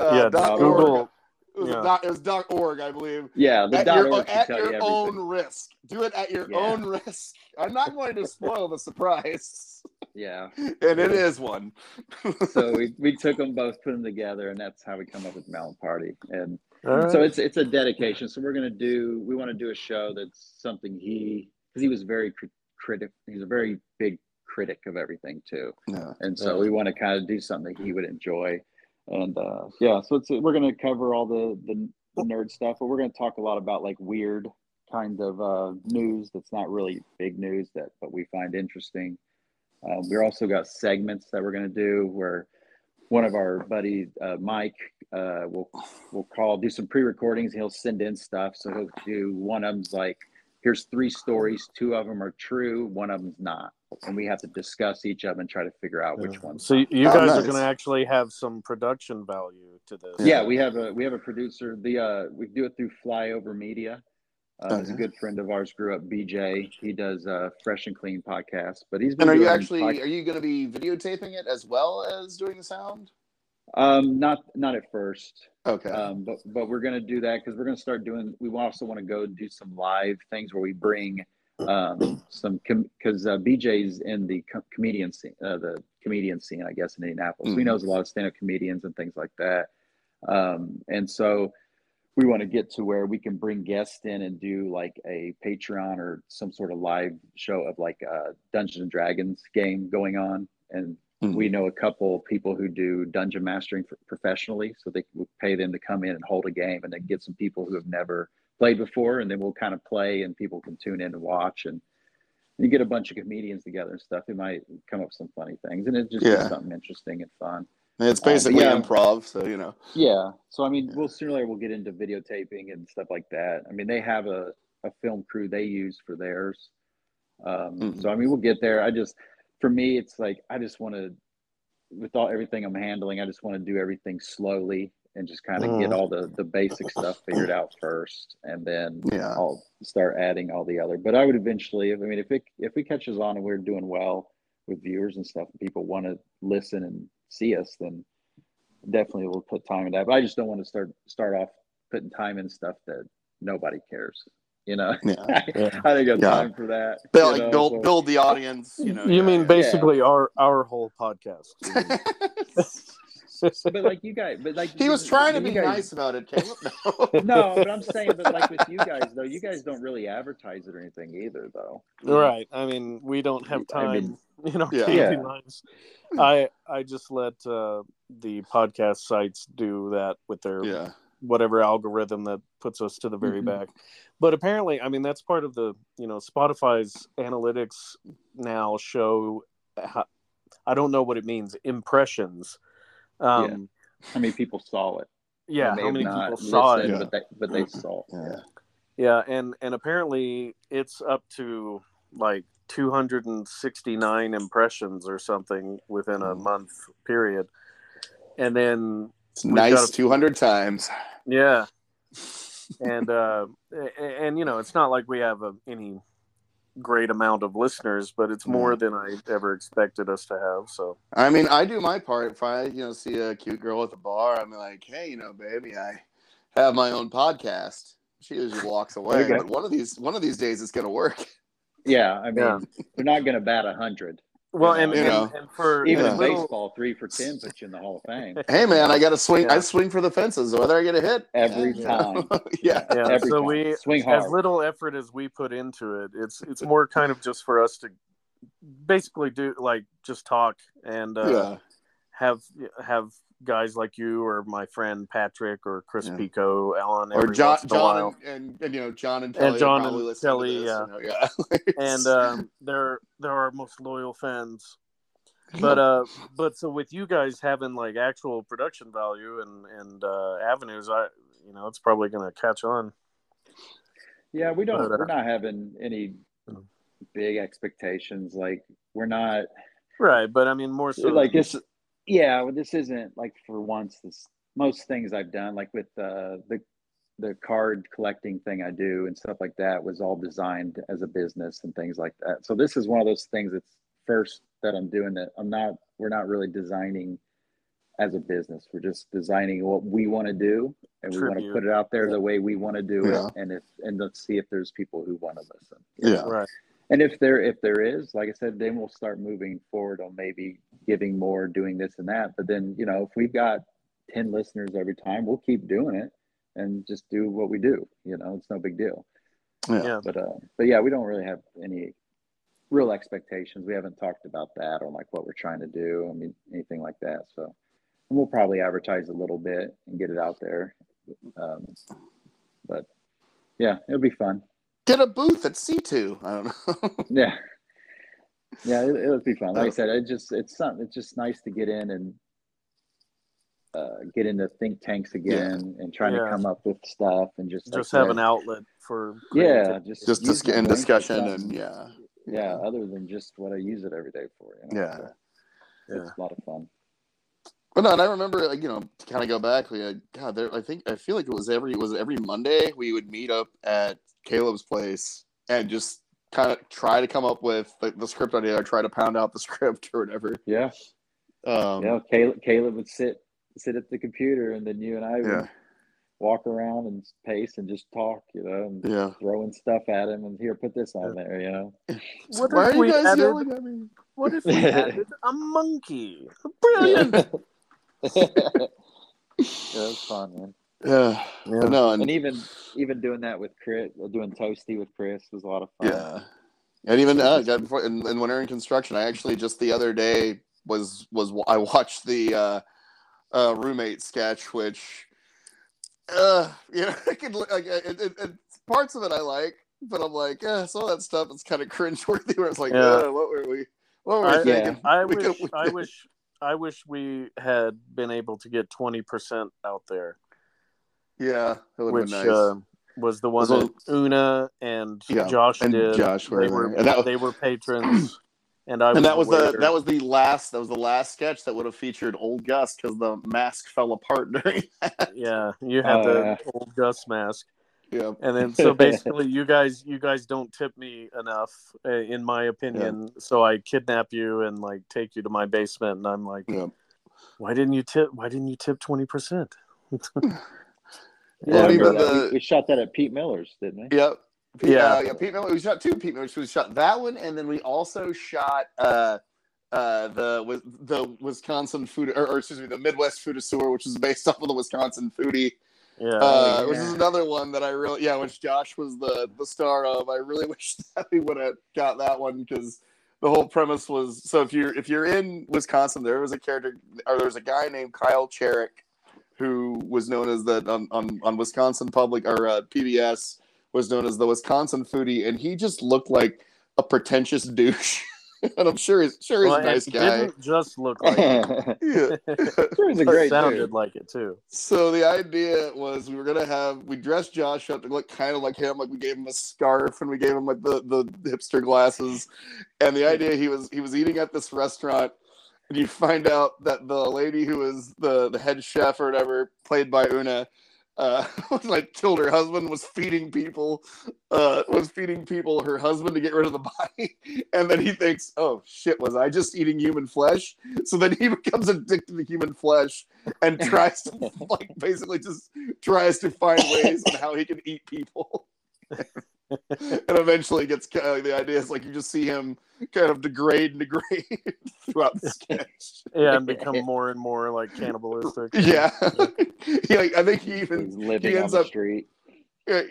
Uh, yeah. dot Google- org. It was, yeah. dot, it was dot org, I believe. yeah, the At dot your, org at tell your you own risk. Do it at your Yeah. own risk. I'm not going to spoil the surprise, (laughs) Yeah, and it is one. (laughs) so we, we took them both, put them together, and that's how we come up with Melon Party, and All right. so it's it's a dedication. So we're gonna do we want to do a show that's something he because he was very crit- critic. He's a very big critic of everything too. Yeah. and so Yeah. we want to kind of do something that he would enjoy and uh yeah so it's we're going to cover all the, the the nerd stuff but we're going to talk a lot about like weird kind of uh news that's not really big news that but we find interesting um, we're also got segments that we're going to do where one of our buddy uh, mike uh will will call do some pre-recordings. He'll send in stuff. So he'll do one of them's like here's three stories. Two of them are true. One of them's not. And we have to discuss each of them and try to figure out which Yeah. one's So you Oh, guys nice. are going to actually have some production value to this. yeah we have a we have a producer. The uh we do it through flyover media uh, he's a good friend of ours grew up bj he does a fresh and clean podcast but he's been And are you actually pod- are you going to be videotaping it as well as doing the sound? um not not at first Okay. um but but we're gonna do that because we're gonna start doing we also want to go do some live things where we bring um some because uh, bj's in the co- comedian scene uh, the comedian scene i guess in indianapolis he Mhm. knows a lot of stand-up comedians and things like that um and so we want to get to where we can bring guests in and do like a patreon or some sort of live show of like a dungeons and dragons game going on and Mhm. we know a couple people who do dungeon mastering professionally so they would pay them to come in and hold a game and then get some people who have never played before and then we'll kind of play and people can tune in and watch and you get a bunch of comedians together and stuff it might come up with some funny things and it just Yeah. something interesting and fun it's uh, basically yeah. improv, so you know. yeah. So I mean, we'll sooner or later we'll get into videotaping and stuff like that. I mean, they have a, a film crew they use for theirs. Um, Mhm. So I mean, we'll get there. I just, for me, it's like I just want to, with all everything I'm handling, I just want to do everything slowly and just kind of get Mhm. all the the basic stuff figured out first, and then Yeah. I'll start adding all the other. But I would eventually, if I mean, if it if we catches on and we're doing well with viewers and stuff, and people want to listen and see us, then definitely we'll put time in that. But I just don't want to start start off putting time in stuff that nobody cares. You know, Yeah. (laughs) Yeah. I think got Yeah. time for that. Build, you like know, build so- build the audience. You know. you yeah, mean yeah. basically our our whole podcast? (laughs) but like you guys, but like he was trying to you be guys- nice about it, Caleb. No. (laughs) No, but I'm saying, but like with you guys though, you guys don't really advertise it or anything either, though. right. I mean, we don't have I time. mean, (laughs) you know, Yeah. to Yeah. nice. I I just let uh, the podcast sites do that with their yeah. whatever algorithm that puts us to the very Mhm. back. But apparently, I mean, that's part of the you know Spotify's analytics now show. How, I don't know what it means. Impressions. Um, How many people saw it? yeah. How many have not people saw it? listened, Yeah. But they, but they saw. Yeah. Yeah, and and apparently it's up to like 269 impressions or something within a Mhm. month period. And then nice a- 200 times. yeah. (laughs) And uh and you know, it's not like we have a, any great amount of listeners, but it's more than I ever expected us to have, so I mean, I do my part. If I, you know, see a cute girl at the bar, I'm like, hey, you know, baby, I have my own podcast. She usually walks away, Okay. but one of these, one of these days, it's gonna work. (laughs) Yeah, I mean, Yeah. they're not going to bat a hundred. well You and, know. and, You know. and for Even Yeah. in baseball, three for ten puts you in the Hall of Fame (laughs) Hey, man, I got to swing. Yeah. I swing for the fences, whether I get a hit every Yeah. time. yeah, (laughs) Yeah, every so time. we swing as little effort as we put into it it's it's more kind of just for us to basically do like just talk and uh yeah, have have guys like you or my friend patrick or chris Yeah. pico Alan, or John, once in a John, and, and, and you know, John and Kelly. John and listen to Kelly, this, yeah. you know, yeah. (laughs) and um they're they're our most loyal fans but uh but so with you guys having like actual production value and and uh avenues i you know it's probably gonna catch on Yeah, we don't. But, uh, we're not having any big expectations. Like we're not right but i mean more so like this. Yeah, well, this isn't like for once. This most things I've done, like with uh, the the card collecting thing I do and stuff like that, was all designed as a business and things like that. So this is one of those things that's first that I'm doing that I'm not. We're not really designing as a business. We're just designing what we want to do, and we want to put it out there the way we want to do Yeah. it, and if and let's see if there's people who want to listen. Yeah. right And if there if there is, like I said, then we'll start moving forward on maybe giving more, doing this and that. But then, you know, if we've got ten listeners every time, we'll keep doing it and just do what we do. You know, it's no big deal. Yeah. yeah But uh but yeah, we don't really have any real expectations. We haven't talked about that or like what we're trying to do. I mean anything like that. So and we'll probably advertise a little bit and get it out there. Um, but yeah, it'll be fun. Get a booth at C2. I don't know. (laughs) Yeah. Yeah, it, it'll be fun. Like I said, it just it's something. It's just nice to get in and uh, get into think tanks again and trying Yeah. to come up with stuff and just just have that. an outlet for yeah, creativity. just Just dis- in discussion and yeah. yeah, other than just what I use it every day for. You know? Yeah. So Yeah. it's a lot of fun. But no, and I remember, like, you know, to kind of go back, we had, God, there, I think, I feel like it was every, was every Monday we would meet up at Caleb's place and just kind of try to come up with like, the script idea or try to pound out the (laughs) script or whatever. Yeah, Um, yeah. Caleb, Caleb would sit sit at the computer, and then you and I would yeah, walk around and pace and just talk. You know, and yeah. throwing stuff at him, and here, put this on there. You know. (laughs) What Why if are you guys added- yelling at me? what if (laughs) we added a monkey brilliant yeah, it's fun, man. Yeah, But no, and, and even even doing that with Chris, doing toasty with Chris was a lot of fun. yeah, and even uh, God, before in, in winter in construction, I actually just the other day was was I watched the uh, uh, roommate sketch, which uh, (laughs) you know, I could like it, it, it, parts of it I like, but I'm like, yeah, some of that stuff is kind of cringeworthy. (laughs) Where it's like, Yeah. uh, what were we, what were we I, thinking? I (laughs) We wish I wish I wish we had been able to get twenty percent out there, yeah, which have been nice. uh, was the one Was that Una and Yeah, Josh and did. Josh were they were And that- they were patrons, (clears throat) and I and that was the aware- that was the last that was the last sketch that would have featured old Gus because the mask fell apart (laughs) during that. yeah, you had Oh, the old Gus mask. yeah. and then so (laughs) basically you guys you guys don't tip me enough uh, in my opinion so i kidnap you and like take you to my basement and i'm like Yeah. why didn't you tip why didn't you tip 20% (laughs) Well, even we, the- we shot that at Pete Miller's, didn't we? Yep. Pete, Yeah. uh, yeah. Pete Miller. We shot two Pete Millers. We shot that one, and then we also shot uh, uh, the the Wisconsin food, or, or excuse me, the Midwest food Foodisor, which is based (laughs) off of the Wisconsin foodie. yeah uh, yeah. which is another one that I really, yeah, which Josh was the the star of. I really (laughs) wish that we would have got that one because the whole premise was so if you're if you're in Wisconsin, there was a character or there's a guy named Kyle Cherek who was known as the on on, on Wisconsin Public or uh, PBS was known as the Wisconsin foodie, and he just looked like a pretentious douche. (laughs) and I'm sure he's sure he's Well, a nice it guy. didn't just look like it. (laughs) Yeah. Sure, he's a great sounded dude. like it too So the idea was we were gonna have we dressed Josh up to look kind of like him, like we gave him a scarf and we gave him like the, the hipster glasses. And the idea he was he was eating at this restaurant and you find out that the lady who was the, the head chef or whatever, played by Una, uh, (laughs) like killed her husband, was feeding people, uh, was feeding people her husband to get rid of the (laughs) body, and then he thinks, "Oh shit, was I just eating human flesh?" So then he (laughs) becomes addicted to human flesh and tries to like basically just tries to find ways on how he can eat people. And eventually gets uh, the idea is like you just see him kind of degrade and degrade (laughs) throughout the sketch. yeah and become more and more like cannibalistic (laughs) Yeah, he, (laughs) like, I think he even living he on ends the up street.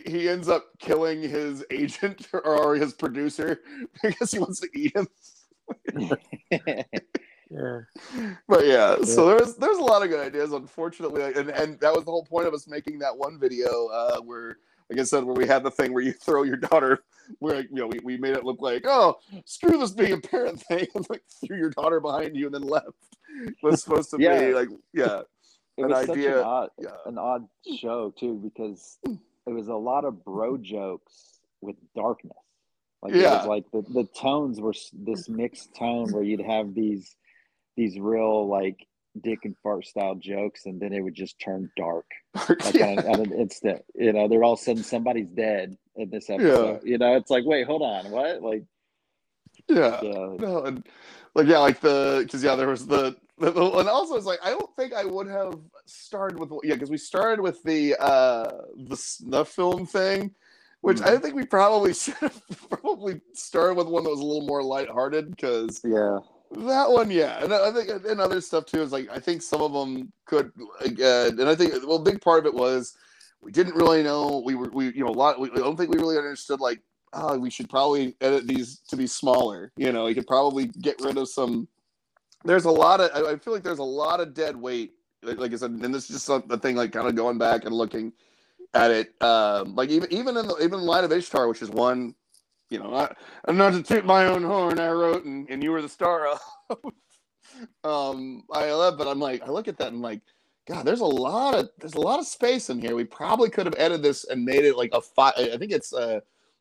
he ends up killing his agent or his producer because he wants to eat him. yeah But yeah, so there's there's a lot of good ideas. Unfortunately, like, and and that was the whole point of us making that one video uh, where, like I said, where we had the thing where you (laughs) throw your daughter, where you know we, we made it look like oh screw this being a parent thing, (laughs) and like threw your daughter behind you and then left. was supposed to Yeah. be like yeah it an was such idea- an odd, yeah an odd show too because it was a lot of bro jokes with darkness. Like it Yeah. was like the, the tones were this mixed tone where you'd have these these real like dick and fart style jokes and then it would just turn dark (laughs) like yeah. on, on an instant. You know, they're all of a sudden somebody's dead in this episode. Yeah. You know, it's like wait, hold on, what? Like yeah. yeah, No, and like yeah, like the because yeah, there was the, the, the- and also it's like I don't think I would have started with yeah because we started with the uh the snuff film thing, which I think we probably (laughs) should have probably started with one that was a little more lighthearted because yeah. That one yeah, and I think and other stuff too is like I think some of them could uh, and I think well a big part of it was we didn't really know we were we you know a lot we, I don't think we really understood like oh, we should probably edit these to be smaller. You know, you could probably get rid of some. There's a lot of. I I feel like there's a lot of dead weight. Like like I said, and this is just the thing. Like kind of going back and looking at it. Um, like even even in the even in Light of Ishtar, which is one. You know, I, and not to toot my own horn, I wrote and, and you were the star of. (laughs) um, I love, but I'm like, I look at that and like, God, there's a lot of there's a lot of space in here. We probably could have edited this and made it like a five. I think it's uh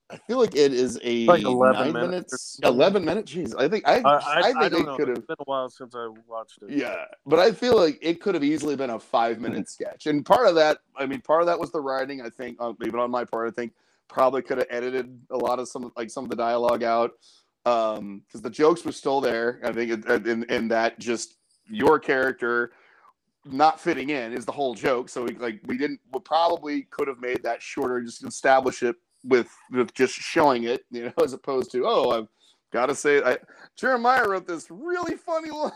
I feel like it is a Like 11 minutes minutes. Eleven minutes. Jeez, I think I I, I, I, think I don't it could It's have. been a while since I watched it. Yeah, but I feel like it could have easily been a five minute (laughs) sketch, and part of that, I mean, part of that was the writing. I think, uh, even on my part, I think probably could have edited a lot of some like some of the dialogue out um because the jokes were still there. I think it, in in that just your character not fitting in is the whole joke. So we like we didn't we probably could have made that shorter, just establish it with with just showing it, you know, (laughs) as opposed to oh I've got to say I Jeremiah wrote this really funny (laughs) line.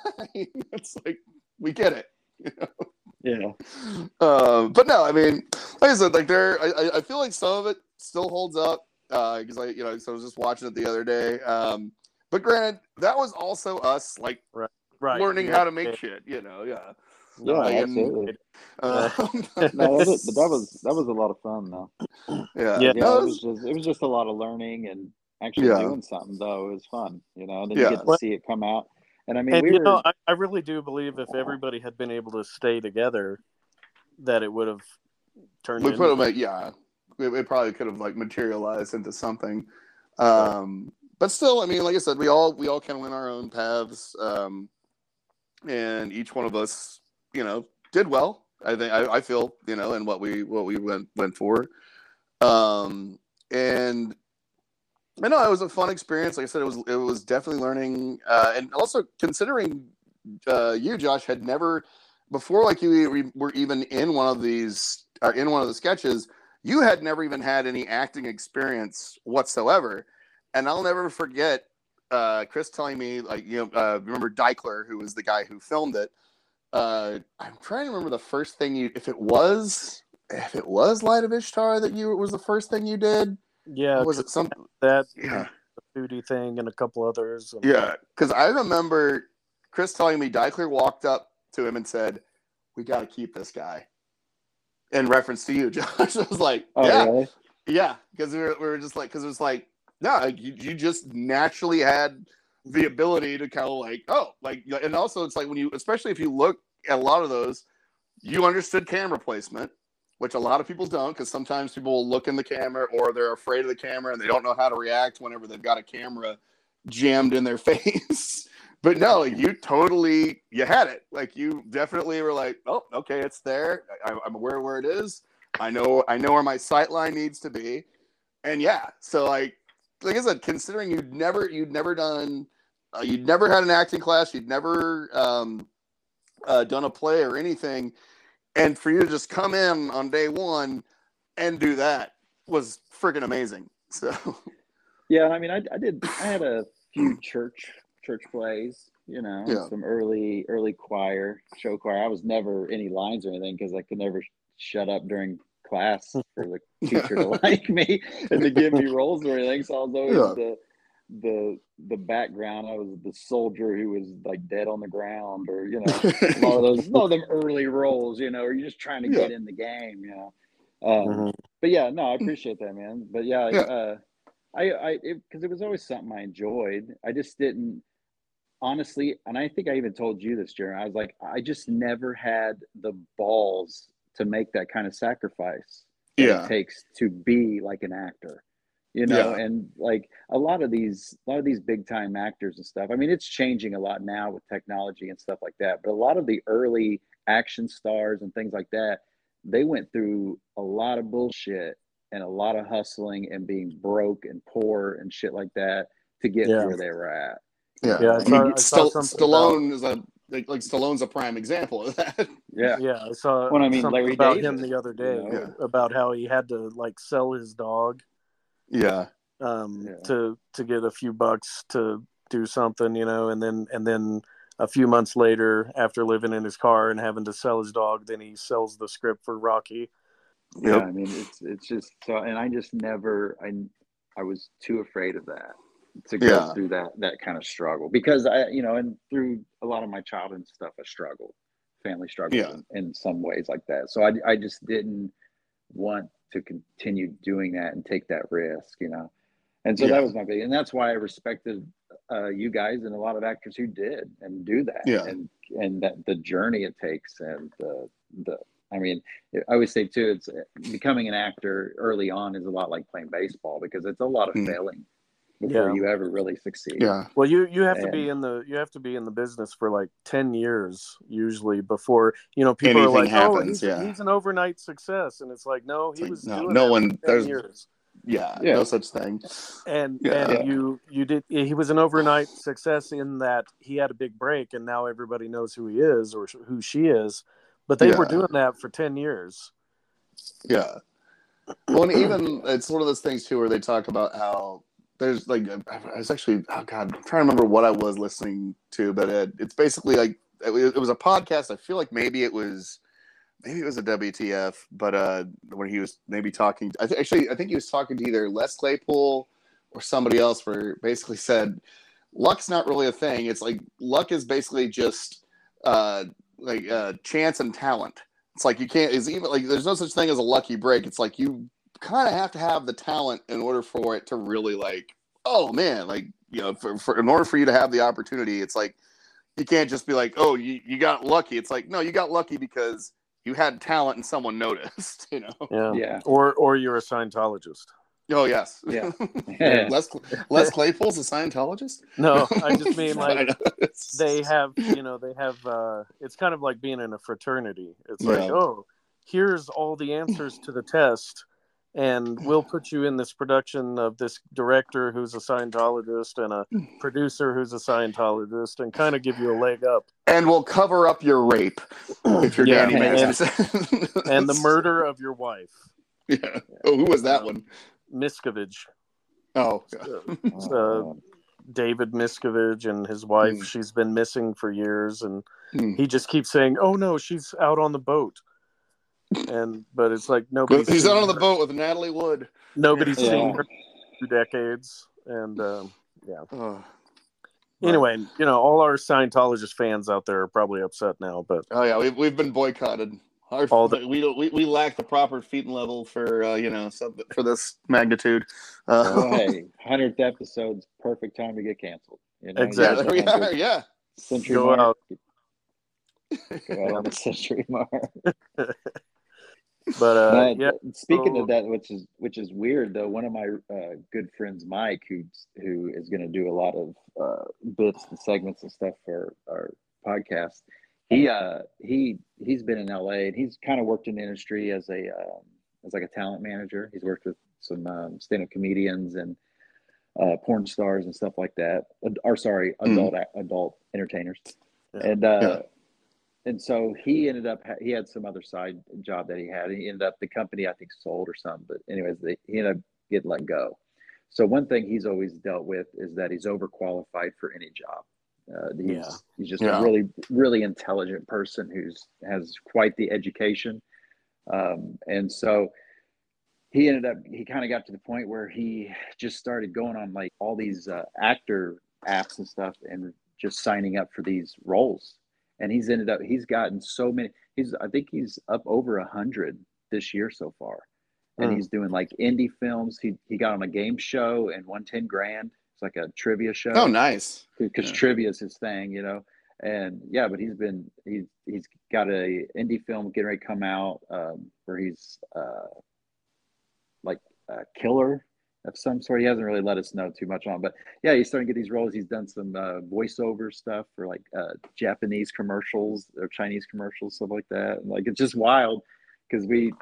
it's like we get it. (laughs) You know? Yeah. Um, but no, I mean, like I said, like there, I- I feel like some of it still holds up because I, you know, so I was just watching it the other day. Um, but granted, that was also us like Right. learning yeah. how to make shit. You know, yeah. Yeah, I am- absolutely. Uh, (laughs) No, that was, but that was that was a lot of fun though. yeah, Yeah. Yeah, No, it was just it was just a lot of learning and actually Yeah. doing something though. It was fun, you know. And then Yeah. you get to see it come out. And I mean, and we you were know, I, I really do believe if everybody had been able to stay together, that it would have turned. we into, put them at yeah. It, it probably could have like materialized into something. Um, but still, I mean, like I said, we all we all kind of went our own paths, um, and each one of us, you know, did well. I think I, I feel you know, and what we what we went went for, um, and I know it was a fun experience. Like I said, it was it was definitely learning, uh, and also considering uh, you, Josh, had never before, like you were even in one of these or in one of the sketches, you had never even had any acting experience whatsoever. And I'll never forget uh, Chris telling me, like, you know, uh, remember Dykler, who was the guy who filmed it. Uh, I'm trying to remember the first thing you, if it was, if it was Light of Ishtar that you was the first thing you did. Yeah, was it something that yeah the foodie thing and a couple others? And... Yeah, because I remember Chris telling me Dykler walked up to him and said, "We got to keep this guy." In reference to you, (laughs) Josh, I was like, Oh, "Yeah, really? yeah," because we were, we were just like, because it was like, no, you, you just naturally had the ability to kind of like, oh, like, and also it's like when you, especially if you look at a lot of those, you understood camera placement, which a lot of people don't, because sometimes people will look in the camera or they're afraid of the camera and they don't know how to react whenever they've got a camera jammed in their (laughs) face. But no, you totally you had it. Like you definitely were like, oh, okay, it's there. I, I'm aware where it is. I know I know where my sight line needs to be. And yeah, so like like I said, considering you'd never you'd never done uh, you'd never had an acting class, you'd never um, uh, done a play or anything, and for you to just come in on day one and do that was freaking amazing. So Yeah, I mean, I, I did. I had a few church church plays. You know, Yeah. some early early choir, show choir. I was never any lines or anything because I could never shut up during class for the (laughs) teacher to like me and to give me (laughs) roles or anything. So I was always Yeah. the the the background. I was the soldier who was like dead on the ground, or you know, a lot of those, a lot of them early roles. You know, or you're just trying to Yeah. get in the game. You know. Um, Mhm. but yeah, no, I appreciate that, man. But yeah, Yeah. uh, I, I, because it, was always something I enjoyed. I just didn't, honestly, and I think I even told you this, Jaron. I was like, I just never had the balls to make that kind of sacrifice that Yeah. it takes to be like an actor, you know. Yeah. And like a lot of these, a lot of these big time actors and stuff. I mean, it's changing a lot now with technology and stuff like that. But a lot of the early action stars and things like that, they went through a lot of bullshit and a lot of hustling and being broke and poor and shit like that to get Yeah. where they were at. Yeah, Yeah, I I mean, I saw Stall- something Stallone is a like, like Stallone's a prime example of that. Yeah. (laughs) Yeah, I saw Well, I mean, something Larry about David, him the other day you know? about how he had to like sell his dog Yeah, um, Yeah. to to get a few bucks to do something, you know, and then and then a few months later, after living in his car and having to sell his dog, then he sells the script for Rocky. Yeah, I mean, it's it's just so, and I just never, I I was too afraid of that to go Yeah. through that that kind of struggle because I, you know, and through a lot of my childhood stuff, I struggled, family struggles Yeah. in, in some ways like that. So I I just didn't want to continue doing that and take that risk, you know. And so Yeah. that was my big, and that's why I respected uh, you guys and a lot of actors who did and do that, Yeah. and and that the journey it takes and the the. I mean, I always say too, it's becoming an actor early on is a lot like playing baseball because it's a lot of Mm. failing before Yeah. you ever really succeed. yeah, Well, you you have to be in the you have to be in the business for like ten years usually before you know people Anything are like, oh, he's, yeah. he's an overnight success, and it's like, no, he like, was no, doing no one- for 10 there's- years. yeah, Yeah. no such thing. and Yeah. and Yeah. you you did he was an overnight success in that he had a big break and now everybody knows who he is or who she is but they were doing that for 10 years Yeah. Well, and even it's one of those things too where they talk about how there's like I was actually oh god I'm trying to remember what I was listening to, but it, it's basically like it, was- it was a podcast. I feel like maybe it was maybe it was a WTF, but uh, when he was maybe talking, I th- actually I think he was talking to either Les Claypool or somebody else, where basically said luck's not really a thing. It's like luck is basically just uh, like uh, chance and talent. It's like you can't. Is even like there's no such thing as a lucky break. It's like you kind of have to have the talent in order for it to really like. Oh man, like you know, for, for in order for you to have the opportunity, it's like you can't just be like, oh, you, you got lucky. It's like no, you got lucky because you had talent and someone noticed. (laughs) You know. yeah Yeah. or or you're a scientologist Oh yes. Yeah. (laughs) Les Les Claypool's a Scientologist. No, (laughs) I just mean like they have you know they have uh it's kind of like being in a fraternity it's like Yeah. oh here's all the answers to the test and we'll put you in this production of this director who's a scientologist and a producer who's a scientologist and kind of give you a leg up and we'll cover up your rape (clears throat) if you're Yeah, Danny and- (laughs) and the murder of your wife Yeah. Oh, who was that one? miscavige Oh, yeah. uh, (laughs) David Miscavige and his wife. Hmm. She's been missing for years, and Hmm. he just keeps saying, "Oh no, she's out on the boat." And but it's like nobody. he's out on the boat with Natalie Wood. Nobody's Yeah. seen her in two decades, and um, Oh, anyway, you know, all our Scientologist fans out there are probably upset now, but oh yeah, we've we've been boycotted. Our, All the- we don't we, we lack the proper feet and level for uh, you know some, for this magnitude. Uh, Well, hey, (laughs) hundredth episode's perfect time to get canceled. You know, Exactly. there we are. Yeah. Century Go mark. out. Go out on the (laughs) century mark. (laughs) but uh, But yeah, speaking so- of that, which is which is weird though, one of my uh, good friends, Mike, who who is going to do a lot of uh, bits and segments and stuff for our podcast. He uh he he's been in LA and he's kind of worked in the industry as a um, as like a talent manager. He's worked with some um, stand-up comedians and uh, porn stars and stuff like that. Ad- Or sorry, adult adult entertainers. Yeah. And uh, Yeah. And so he ended up he had some other side job that he had. He ended up the company I think sold or something. But anyways, they, he ended up getting let go. So one thing he's always dealt with is that he's overqualified for any job. Uh, he's Yeah. he's just Yeah. a really really intelligent person who's has quite the education, um, and so he ended up he kind of got to the point where he just started going on like all these uh, actor apps and stuff and just signing up for these roles and he's ended up he's gotten so many he's i think he's up over a hundred this year so far and Hmm. he's doing like indie films he he got on a game show and won 10 grand it's like a trivia show Oh, nice. because Yeah. trivia is his thing, you know. And yeah, but he's been he's he's got a indie film getting ready to come out um, where he's uh, like a killer of some sort. He hasn't really let us know too much on, but yeah, he's starting to get these roles. He's done some uh, voiceover stuff for like uh, Japanese commercials or Chinese commercials, stuff like that. And, like it's just wild because we.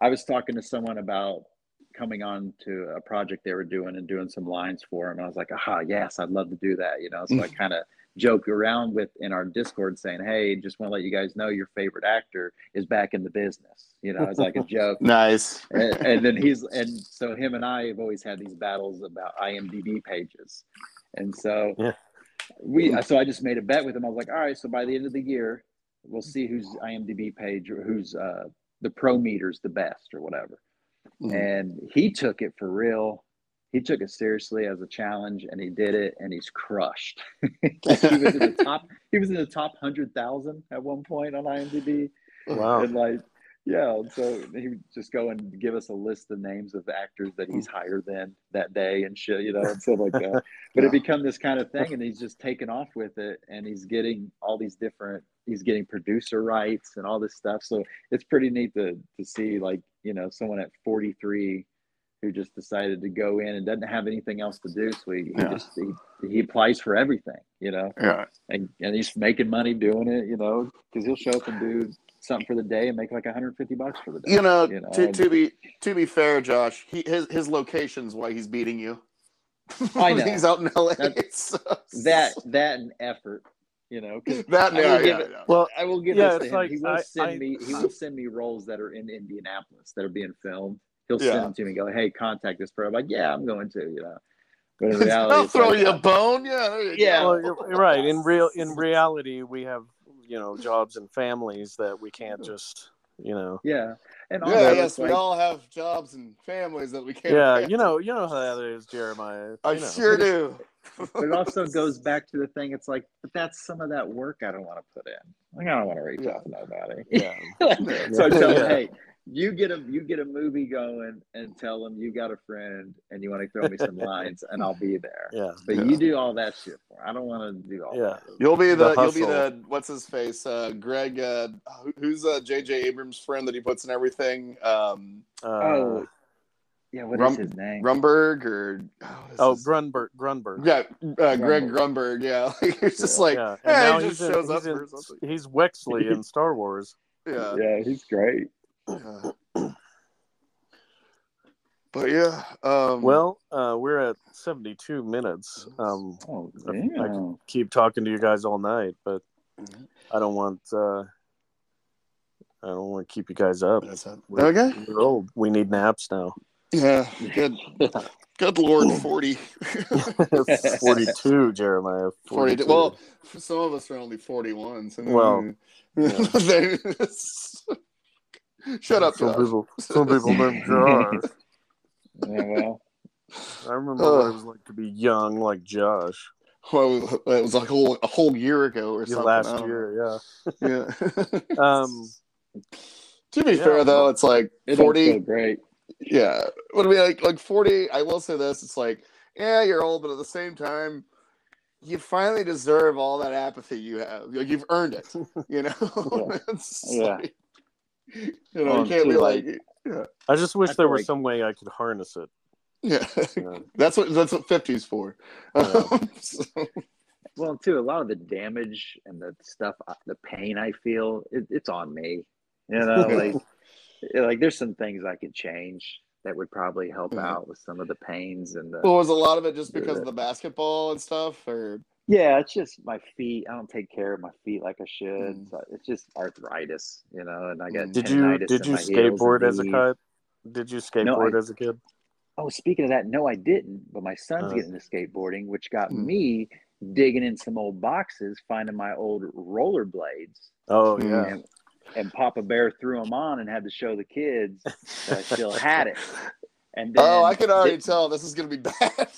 I was talking to someone about coming on to a project they were doing and doing some lines for him. And I was like, aha, yes, I'd love to do that. You know, so I (laughs) kind of joke around with in our Discord saying, hey, just want to let you guys know your favorite actor is back in the business. You know, it's like a joke. (laughs) Nice. and, and then he's and so him and I have always had these battles about IMDb pages, and so Yeah. we so I just made a bet with him. I was like, all right, so by the end of the year, we'll see whose IMDb page or who's uh, the pro meter's the best or whatever. Mhm. And he took it for real. He took it seriously as a challenge, and he did it, and he's crushed. (laughs) (laughs) He was in the top. He was in the top hundred thousand at one point on IMDb wow, and like yeah so he would just go and give us a list of names of actors that he's hmm. higher than that day and shit you know and stuff like that (laughs) but Yeah. it become this kind of thing and he's just taken off with it and he's getting all these different he's getting producer rights and all this stuff so it's pretty neat to to see like you know someone at 43 who just decided to go in and doesn't have anything else to do so he, he Yeah. just he, he applies for everything you know Yeah. and, and he's making money doing it, you know, because he'll show up and do something for the day and make like 150 bucks for the day. You know, You know, to, to be to be fair, Josh, he, his his location's why he's beating you. (laughs) I know. he's out in LA. (laughs) That- so- That that and effort, you know, 'cause (laughs) that I will yeah, give yeah, it- yeah. well, I will give Yeah, this to him. like he will I- send I- me he will send me roles that are in Indianapolis that are being filmed. He'll Yeah. send them to me and go, Hey, contact this person. I'm like, Yeah, I'm going to, you know. But in (laughs) reality, I'll throw like, you a bone. Yeah, there you Yeah. go. well, you're, you're right. In real, in reality, we have you know jobs and families that we can't just you know. Yeah. And Yeah, also, yes, it's we like, all have jobs and families that we can't. Yeah, abandon. you know, you know how that is, Jeremiah. I you know. sure do. but it also (laughs) goes back to the thing. It's like, but that's some of that work I don't want to put in. Like, I don't want to reach out to nobody. Yeah. (laughs) so I tell Yeah. them, hey, you get a you get a movie going and tell them you got a friend and you want to throw me some (laughs) lines and I'll be there. Yeah. But Yeah. you do all that shit for. I don't want to do all Yeah. that. You'll be the, The you'll be the what's his face uh Greg uh who's uh JJ Abrams friend that he puts in everything um Uh, Oh, Yeah, what is Rum- his name? Grunberg or oh, Oh, his- Grunberg. Grunberg. yeah, uh, Greg Grunberg. (laughs) Yeah, like, it's just like yeah. Hey, he just in, shows he's, up for in, something. he's Wexley in (laughs) Star Wars. Yeah. Yeah, he's great. Uh, but yeah, um, Well, uh, we're at 72 minutes. Um, Oh, I- I damn. keep talking to you guys all night, but Mhm. I don't want uh, I don't want to keep you guys up. We're, okay. we're old. We need naps now. Yeah, good. Good Lord, (laughs) forty. (laughs) 42, Jeremiah. 40 well some of us are only 41 so Well, (laughs) They- shut up Some Josh. people, some people (laughs) named Josh. Yeah, well, I remember what it was like to be young, like Josh. well, it was like a whole, a whole year ago or Yeah, something last year, yeah yeah. (laughs) Um, to be yeah, fair though it's like it 40 feel great. yeah what I mean like like 40 I will say this it's like yeah you're old but at the same time you finally deserve all that apathy you have like you've earned it you know (laughs) Yeah. It's Yeah. like, you know Well, you can't be like, like- I just wish I there was like- some way I could harness it. yeah Yeah. (laughs) That's what that's what 50's for. Yeah. Um, (laughs) so- Well, too, a lot of the damage and the stuff, uh, the pain I feel, it, it's on me. You know, (laughs) like, like there's some things I could change that would probably help Mhm. out with some of the pains and the. well, was a lot of it just because Yeah. of the basketball and stuff, or Yeah, it's just my feet. I don't take care of my feet like I should. Mm. So it's just arthritis, you know. And I got Mm. Did you did you skateboard as a kid? Did you skateboard I- as a kid? Oh, speaking of that, no, I didn't. But my son's Uh. getting into skateboarding, which got Mm. me digging in some old boxes, finding my old rollerblades. Oh Hmm. yeah. and, and Papa Bear threw them on and had to show the kids that I still had it. (laughs) And then oh, I can already did, tell this is gonna be (laughs) bad.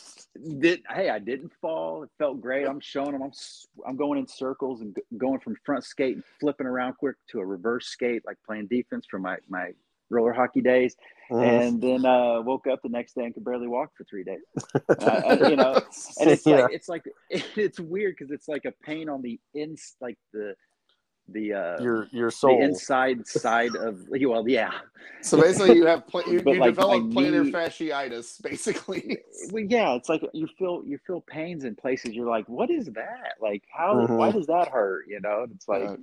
Did hey, I didn't fall. It felt great. I'm showing them. I'm I'm going in circles and going from front skate and flipping around quick to a reverse skate, like playing defense for my my roller hockey days. Mhm. And then uh, woke up the next day and could barely walk for three days. (laughs) Uh, you know, and it's Yeah. like it's like (laughs) it's weird because it's like a pain on the ins like the the uh your your the soul. inside (laughs) side of well yeah so basically, you have pla- (laughs) you, you like, develop my plantar knee- fasciitis, basically. (laughs) well yeah it's like you feel you feel pains in places you're like what is that like how why Mhm. does that hurt you know and it's like Uh,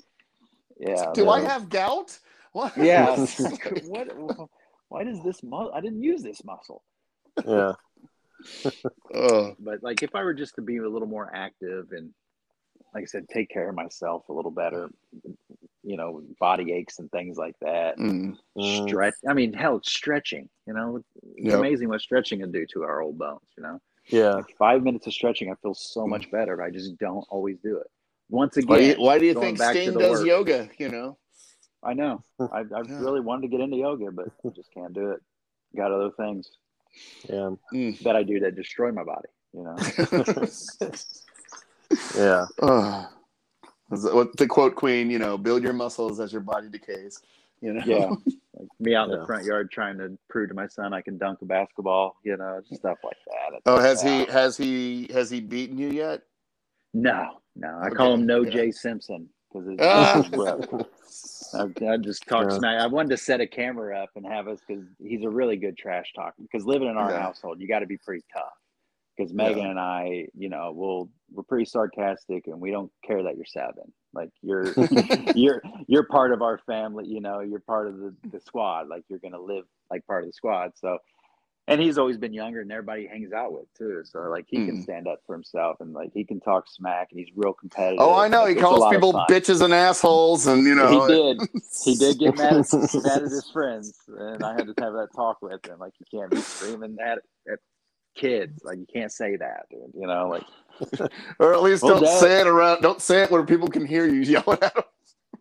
yeah Do I have gout? What? yeah what why does this muscle i didn't use this muscle Yeah. But like if i were just to be a little more active and like i said take care of myself a little better you know body aches and things like that Mm. Mm. stretch i mean hell stretching you know it's Yep. amazing what stretching can do to our old bones you know Yeah. like five minutes of stretching i feel so much better but i just don't always do it once Why do you, again why do you think Sting does work. yoga? You know. i know (laughs) i, I Yeah. really wanted to get into yoga but I just can't do it got other things Yeah. Mm. that i do that destroy my body you know (laughs) (laughs) Yeah. That what the quote queen, you know, build your muscles as your body decays. You know. yeah (laughs) like me out in Yeah. the front yard trying to prove to my son i can dunk a basketball you know stuff like that Oh, has he has he has he beaten you yet? no no i Okay, call him no yeah. jay simpson because Ah. (laughs) (laughs) I, I just talk Yeah. smack. I wanted to set a camera up and have us because he's a really good trash talker. Because living in our Yeah. household, you got to be pretty tough. Because Megan Yeah. and I, you know, we'll we're pretty sarcastic and we don't care that you're seven. Like you're (laughs) (laughs) you're you're part of our family. You know, you're part of the the squad. Like you're gonna live like part of the squad. So, and he's always been younger and everybody he hangs out with too. So like he can Mm. stand up for himself and like he can talk smack and he's real competitive. Oh, I know. Like, He calls people bitches and assholes, and you know. He did. He did get mad at, (laughs) mad at his friends, and I had to have that talk with him. Like, you can't be screaming at, at kids. Like, you can't say that, dude. You know, like, (laughs) or at least Well, don't Dad- say it around. Don't say it where people can hear you (laughs) yelling at them.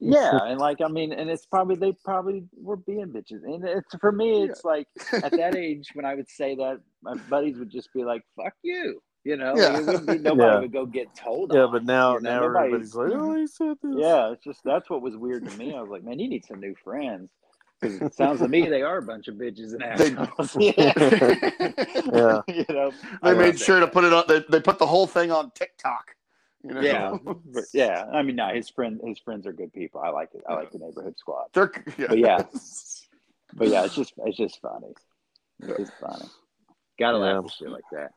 yeah, and like, I mean, and it's probably they probably were being bitches, and it's for me, it's like at that age when I would say that, my buddies would just be like, "Fuck you," you know. Yeah. Like, it be, nobody Yeah. would go get told. Yeah, on, but now you know, now nobody- everybody's like, oh, he said this. Yeah, it's just that's what was weird to me. I was like, man, you need some new friends. (laughs) Sounds to me they are a bunch of bitches and They- assholes. (laughs) Yeah. (laughs) you know, They I made sure that. to put it on. They, they put the whole thing on TikTok. You know? Yeah, yeah. I mean, no, his friend, his friends are good people. I like it. I like the neighborhood squad. They're, yeah. But yeah. But yeah, it's just, it's just funny. It's just funny. Gotta Yeah. laugh at shit like that.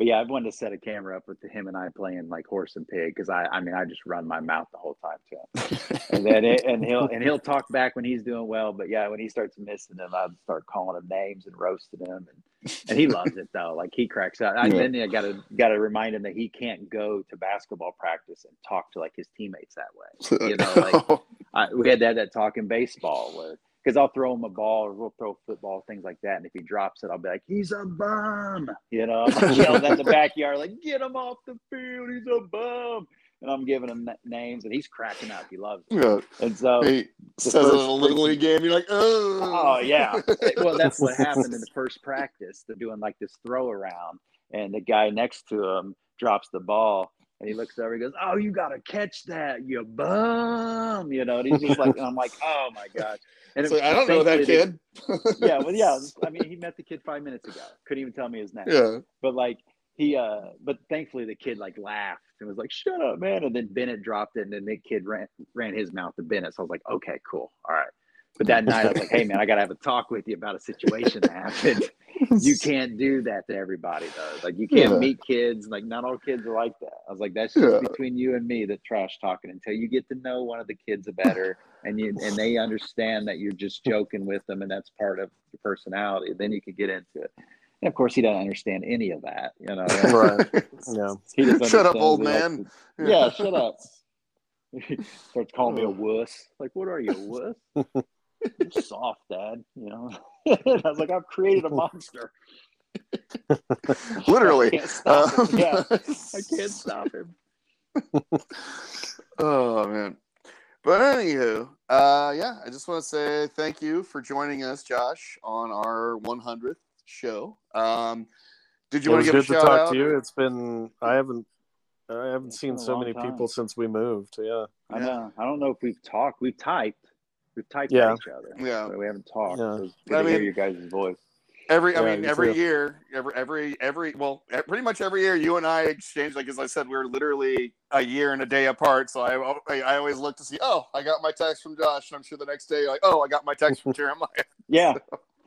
But yeah, I've wanted to set a camera up with him and I playing like horse and pig because I, I mean, I just run my mouth the whole time to him, and then it, and he'll and he'll talk back when he's doing well. But yeah, when he starts missing them, I start calling him names and roasting him, and and he loves it though. Like he cracks out. I, Yeah. Then I gotta gotta remind him that he can't go to basketball practice and talk to like his teammates that way. (laughs) You know, like I, we had that that talk in baseball where because I'll throw him a ball or we'll throw football things like that, and if he drops it, I'll be like, "He's a bum," you know. I'm yelling in the (laughs) backyard like, "Get him off the field! He's a bum!" And I'm giving him names, and he's cracking up. He loves it. yeah. And so, He says it in a little league game. You're like, oh, oh yeah. Well, that's what (laughs) happened in the first practice. They're doing like this throw around, and the guy next to him drops the ball. And he looks over. He goes, "Oh, you gotta catch that, you bum!" You know. And he's just like, and I'm like, "Oh my gosh!" And So I don't know that kid. (laughs) yeah, well, yeah. (laughs) I mean, he met the kid five minutes ago. Couldn't even tell me his name. yeah. But like he, uh, but thankfully the kid like laughed and was like, "Shut up, man!" And then Bennett dropped it, and then the kid ran ran his mouth to Bennett. So I was like, "Okay, cool, all right." But that night I was like, "Hey, man, I gotta have a talk with you about a situation that happened. (laughs) You can't do that to everybody, though. Like you can't Yeah. meet kids. Like not all kids are like that." I was like, "That's just Yeah. between you and me, the trash talking. Until you get to know one of the kids better, and you and (sighs) they understand that you're just joking with them, and that's part of your personality. Then you can get into it." And of course, he doesn't understand any of that, you know. (laughs) Right. (laughs) Yeah. He just Shut up, old we like man. to- yeah, shut up. (laughs) Starts calling me a wuss. Like, what are you, a wuss? You're soft, Dad. You know. I was like, I've created a monster. Literally. I can't stop Um. Yeah, I can't stop him. oh man. But anywho, uh, yeah, I just want to say thank you for joining us, Josh, on our 100th show. Um, did you it want was to give good a to shout talk out? to you. It's been I haven't I haven't It's seen so many time. people since we moved. Yeah. I Yeah. know. I don't know if we've talked. We've typed. We've typed Yeah. at each other. Yeah. But we haven't talked. Yeah. So good I to hear mean- your guys' voice. Every, I Yeah, mean, every year, every, every, every, well, pretty much every year, you and I exchange. Like as I said, we're literally a year and a day apart. So I, I, I always look to see. Oh, I got my text from Josh, and I'm sure the next day, like, oh, I got my text from (laughs) Jeremiah. Yeah.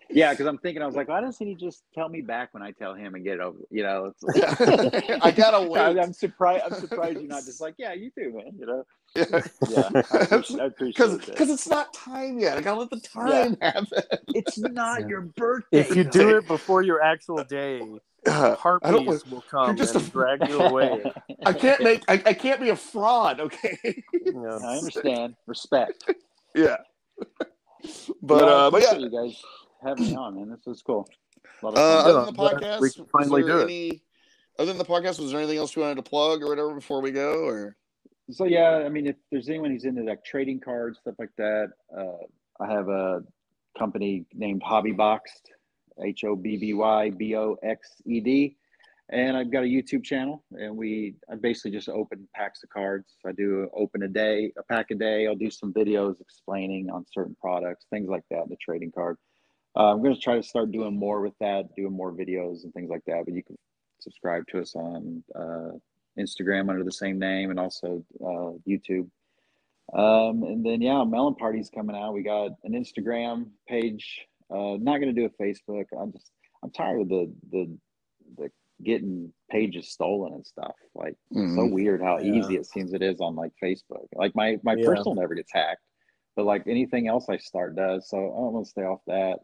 Yeah, because I'm thinking, I was like, why doesn't he just tell me back when I tell him and get it over? You know, it's Yeah. (laughs) I gotta (laughs) I, wait. I'm surprised. I'm surprised you're not just like, yeah, you too, man. You know? Yeah. (laughs) Yeah, (laughs) I appreciate, Because because it's not time yet. I gotta let the time happen. it's not Yeah. your birthday. If you though. do it before your actual day, (laughs) Uh, I don't. harpies will come just and a- drag you away. I can't make. I, I can't be a fraud. Okay. Yeah. I understand. Respect. yeah. But Yeah, uh, but yeah. you guys having me on, man. This was cool. A lot Uh, other than the podcast, we was finally there do it. Other than the podcast, was there anything else you wanted to plug or whatever before we go? Or so yeah, I mean, if there's anyone who's into like trading cards, stuff like that, uh, I have a company named Hobby Boxed, H O B B Y B O X E D, and I've got a YouTube channel, and we I basically just open packs of cards. I do open a day, a pack a day. I'll do some videos explaining on certain products, things like that, the trading card. Uh, I'm going to try to start doing more with that, doing more videos and things like that. But you can subscribe to us on uh, Instagram under the same name and also uh, YouTube. Um, and then yeah, Melon Party's coming out. We got an Instagram page. Uh, not going to do a Facebook. I'm just I'm tired of the the the getting pages stolen and stuff. Like it's so weird how Yeah. easy it seems it is on like Facebook. Like my my Yeah. personal never gets hacked, but like anything else I start does. So I want to stay off that.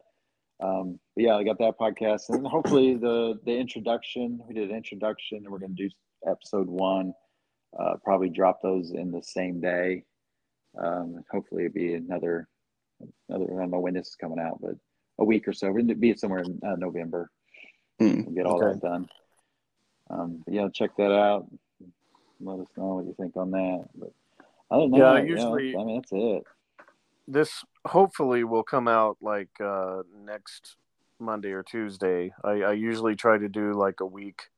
Um, yeah, I got that podcast, and hopefully the the introduction. We did an introduction, and we're going to do episode one. Uh, probably drop those in the same day. Um, hopefully, it'd be another another. I don't know when this is coming out, but a week or so. To be somewhere in uh, November. Hmm. We'll get all Okay. that done. Um, yeah, check that out. Let us know what you think on that. But other than Yeah, that, you know, usually- I mean, that's it. This hopefully will come out like uh, next Monday or Tuesday. I, I usually try to do like a week,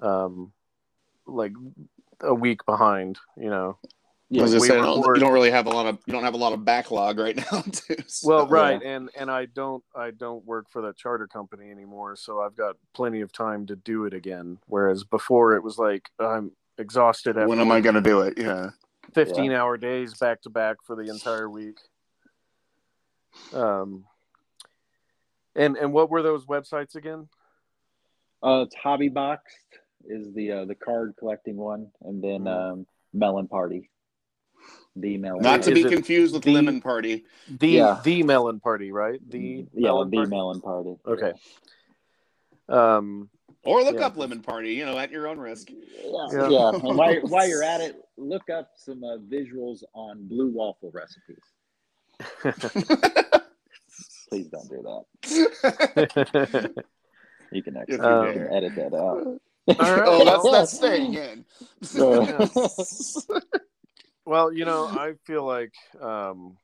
um, like a week behind. You know. I was gonna we say, record- you don't really have a lot of you don't have a lot of backlog right (laughs) now, too. so- Well, right, and and I don't I don't work for that charter company anymore, so I've got plenty of time to do it again. Whereas before it was like I'm exhausted when am I gonna do it? Yeah. 15 hour days back to back for the entire week. Um, And and what were those websites again? Uh, it's Hobby Boxed is the uh, the card collecting one, and then um, Melon Party. The Melon. Not to Is be confused with the- Lemon Party. The Yeah. the Melon Party, right? The yeah, Melon the Party? Melon Party. Okay. Um. Or look Yeah. up Lemon Party, you know, at your own risk. Yeah, Yeah. yeah. And while, (laughs) while you're at it, look up some uh, visuals on blue waffle recipes. (laughs) Please don't do that. (laughs) You can actually Um, you can dare. edit that out. All (laughs) right. oh, that's that's staying in. (laughs) (laughs) well, you know, I feel like um,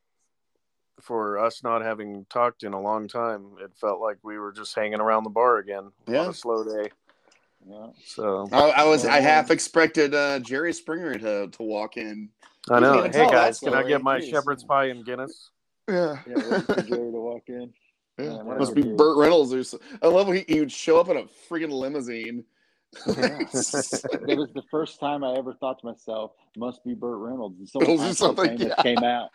for us not having talked in a long time, it felt like we were just hanging around the bar again on Yeah. a slow day. Yeah. So I, I was I half expected uh, Jerry Springer to to walk in. I know. Hey guys, can I get my Jeez. shepherd's pie and Guinness? Yeah. Yeah, for Jerry to walk in. Yeah, what Must be dude. Burt Reynolds or so. I love when he, he would show up in a freaking limousine. (laughs) It was the first time I ever thought to myself, must be Burt Reynolds. And someone Or something, famous yeah. came out.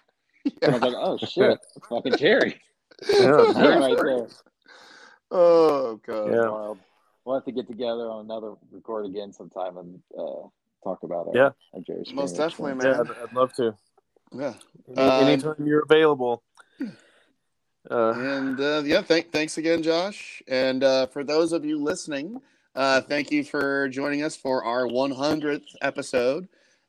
And I was like, oh shit, it's fucking Jerry. Yeah, (laughs) right there. Oh god. Yeah. Wild. We'll have to get together on another record again sometime and uh, talk about it. Yeah. our Jerry Most definitely, experience. man. Yeah, I'd, I'd love to. Yeah. Any, Uh, anytime you're available. Uh, And uh, yeah, thank, thanks again, Josh. And uh, for those of you listening, uh, thank you for joining us for our 100th episode.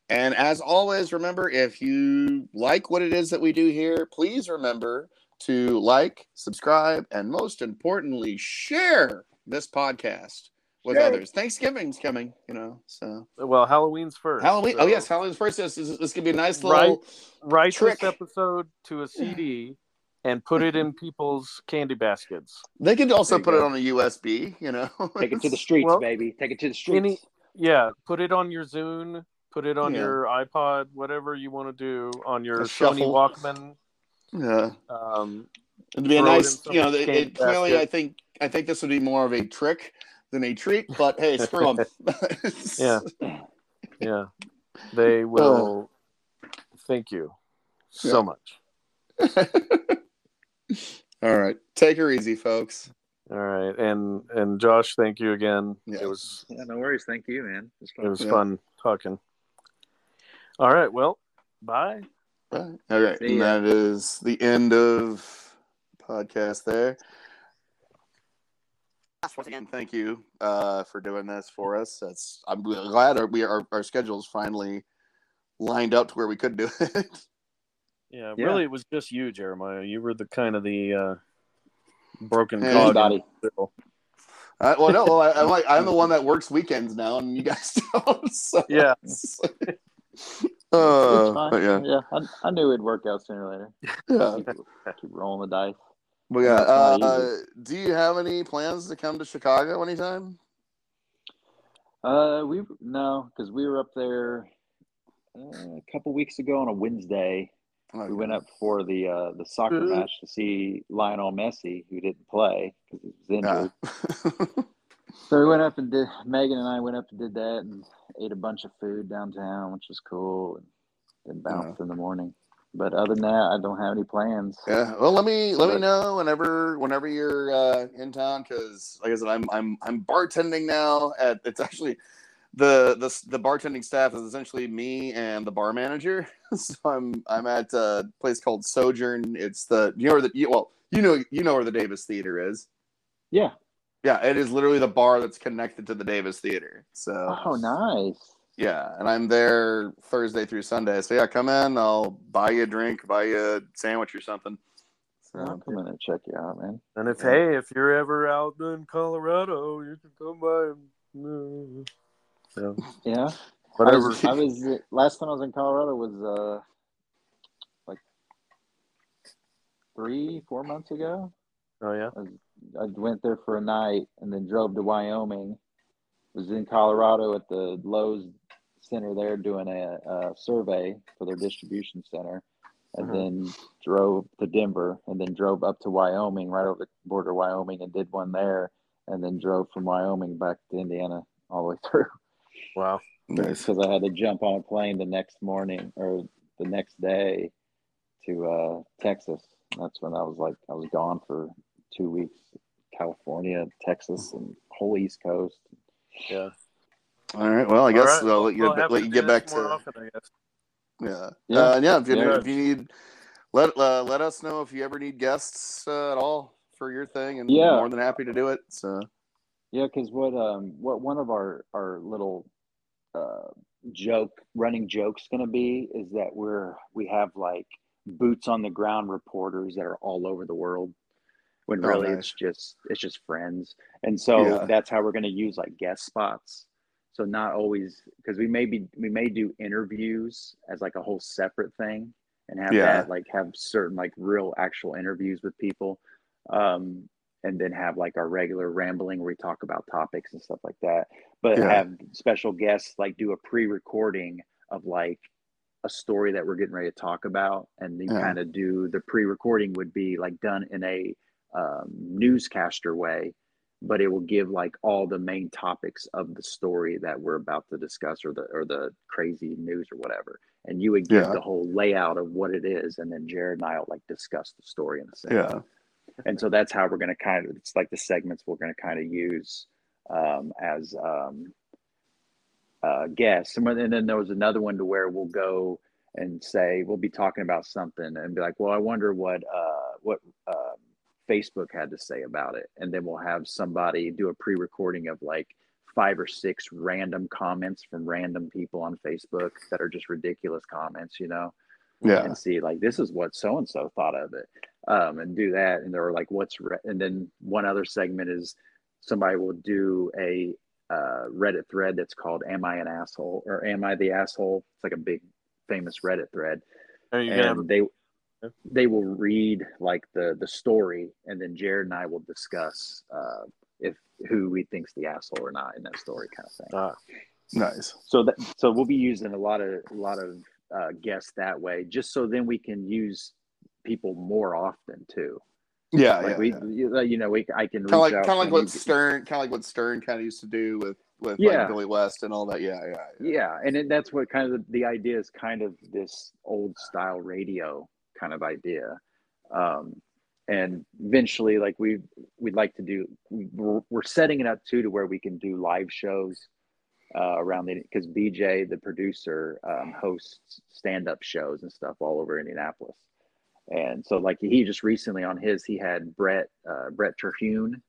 And as always, remember if you like what it is that we do here, please remember to like, subscribe, and most importantly, share this podcast with Share others. Thanksgiving's coming, you know, so well, Halloween's first. Halloween. so Oh yes, Halloween's first. This, this, this could be a nice Right. little. Write trick. this episode to a CD and put it in people's candy baskets. They can also There you put it on a USB. You know, (laughs) Take it to the streets, Well, baby. Take it to the streets. Any, yeah, put it on your Zune, put it on Yeah. your iPod, whatever you want to do, on your A Sony shuffle. Walkman. yeah. Um, It'd be a throw it in nice, you know, it, candy it, clearly. I think, I think this would be more of a trick than a treat. But hey, screw (laughs) them. Yeah. (laughs) yeah, they will. Thank you so Yeah. much. All right, take her easy, folks. All right, and and Josh, thank you again. Yeah. It was Yeah, no worries. Thank you, man. It's it was Yeah. fun talking. All right, well, bye. Bye. All right, and that is the end of podcast. There. Once again, thank you uh, for doing this for us. That's I'm glad our, we our, our schedules finally lined up to where we could do it. (laughs) Yeah, Yeah. really, it was just you, Jeremiah. You were the kind of the uh, broken Yeah. cog. in Anybody. the wheel. Uh, well, no, well, I, (laughs) I'm like I'm the one that works weekends now, and you guys (laughs) don't. So Yeah. (laughs) it's- It's Uh, but yeah, yeah. I, I knew it'd work out sooner or later. yeah. Keep rolling the dice. But yeah, uh, do you have any plans to come to Chicago anytime? Uh, we no, because we were up there uh, a couple weeks ago on a Wednesday. We went up for the uh, the soccer Mhm. match to see Lionel Messi, who didn't play because he was injured. Yeah. (laughs) So we went up and did. Megan and I went up and did that and ate a bunch of food downtown, which was cool, and then bounced in the morning. But other than that, I don't have any plans. Yeah. Well, let me let me know whenever whenever you're uh, in town because, like I said, I'm I'm I'm bartending now. At it's actually the the the bartending staff is essentially me and the bar manager. (laughs) so I'm I'm at a place called Sojourn. It's the you know where the you, well you know you know where the Davis Theater is. Yeah. Yeah, it is literally the bar that's connected to the Davis Theater. So Oh, nice. yeah, and I'm there Thursday through Sunday. So yeah, come in. I'll buy you a drink, buy you a sandwich or something. I'll So come in and check you out, man. And if Yeah. hey, if you're ever out in Colorado, you can come by. And, uh, so, Yeah. whatever. I was, I was last time I was in Colorado was uh like three, four months ago. oh yeah. I went there for a night and then drove to Wyoming. Was in Colorado at the Lowe's Center there doing a, a survey for their distribution center, and Mhm. then drove to Denver, and then drove up to Wyoming, right over the border of Wyoming, and did one there, and then drove from Wyoming back to Indiana all the way (laughs) through Wow. nice. because I had to jump on a plane the next morning or the next day to uh, Texas. That's when I was like I was gone for two weeks, California, Texas, and whole East Coast. Yeah. All right. Well, I guess right, I'll let you, we'll let you get back to often, I guess. yeah. Yeah. Uh, yeah. If you, Yeah. if you need let uh, let us know if you ever need guests uh, at all for your thing, and Yeah. more than happy to do it. So Yeah, because what um what one of our our little uh joke running jokes going to be is that we're we have like boots on the ground reporters that are all over the world when Oh, really nice. it's just it's just friends and so Yeah. that's how we're going to use like guest spots so not always because we may be we may do interviews as like a whole separate thing and have Yeah. that like have certain like real actual interviews with people um and then have like our regular rambling where we talk about topics and stuff like that but Yeah. have special guests like do a pre-recording of like a story that we're getting ready to talk about and then Yeah. kind of do the pre-recording would be like done in a um, newscaster way but it will give like all the main topics of the story that we're about to discuss or the or the crazy news or whatever and you would give Yeah. the whole layout of what it is and then jared and i'll like discuss the story in a second yeah. And so that's how we're going to kind of it's like the segments we're going to kind of use um, as um, uh, guests. And, then there was another one to where we'll go and say we'll be talking about something and be like well i wonder what uh, what um facebook had to say about it. And then we'll have somebody do a pre-recording of like five or six random comments from random people on facebook that are just ridiculous comments you know Yeah. and see like this is what so and so thought of it. Um, and do that and they're like what's re-? and then one other segment is somebody will do a uh, reddit thread that's called am i an asshole? Or am i the asshole? It's like a big famous reddit thread. Are you gonna have and they they will read like the the story and then jared and i will discuss uh, if who we think's the asshole or not in that story kind of thing. Ah, Nice. so that so we'll be using a lot of a lot of uh, guests that way, just so then we can use people more often too. Yeah. Like yeah. we, yeah. you, know, we I can reach kind of like out kind of like what Stern kind of like what Stern kind of used to do with with Yeah. like Billy West and all that. Yeah, yeah, yeah. Yeah, and it, that's what kind of the, the idea is kind of this old style radio kind of idea. Um, and eventually, like we we'd like to do, we're, we're setting it up too to where we can do live shows uh, around the because BJ, the producer, um, hosts stand up shows and stuff all over Indianapolis. And so, like he just recently on his, he had Brent uh, Brent Terhune.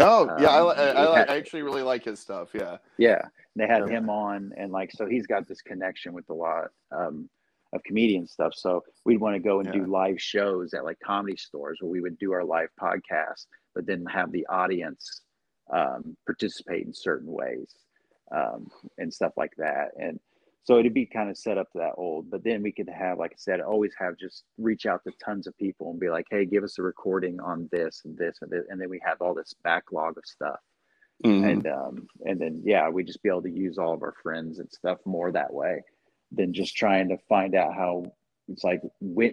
Oh, yeah. I, Um, li- I, I, had- I actually really like his stuff. Yeah. Yeah, they had Yeah. him on, and like so he's got this connection with a lot um, of comedian stuff. So we'd want to go and Yeah. do live shows at like comedy stores where we would do our live podcast, but then have the audience um, participate in certain ways um, and stuff like that. And so it'd be kind of set up to that old, but then we could have, like I said, always have just reach out to tons of people and be like, hey, give us a recording on this and this and this, and then we have all this backlog of stuff Mhm. and um, and then yeah, we just be able to use all of our friends and stuff more that way than just trying to find out how it's like.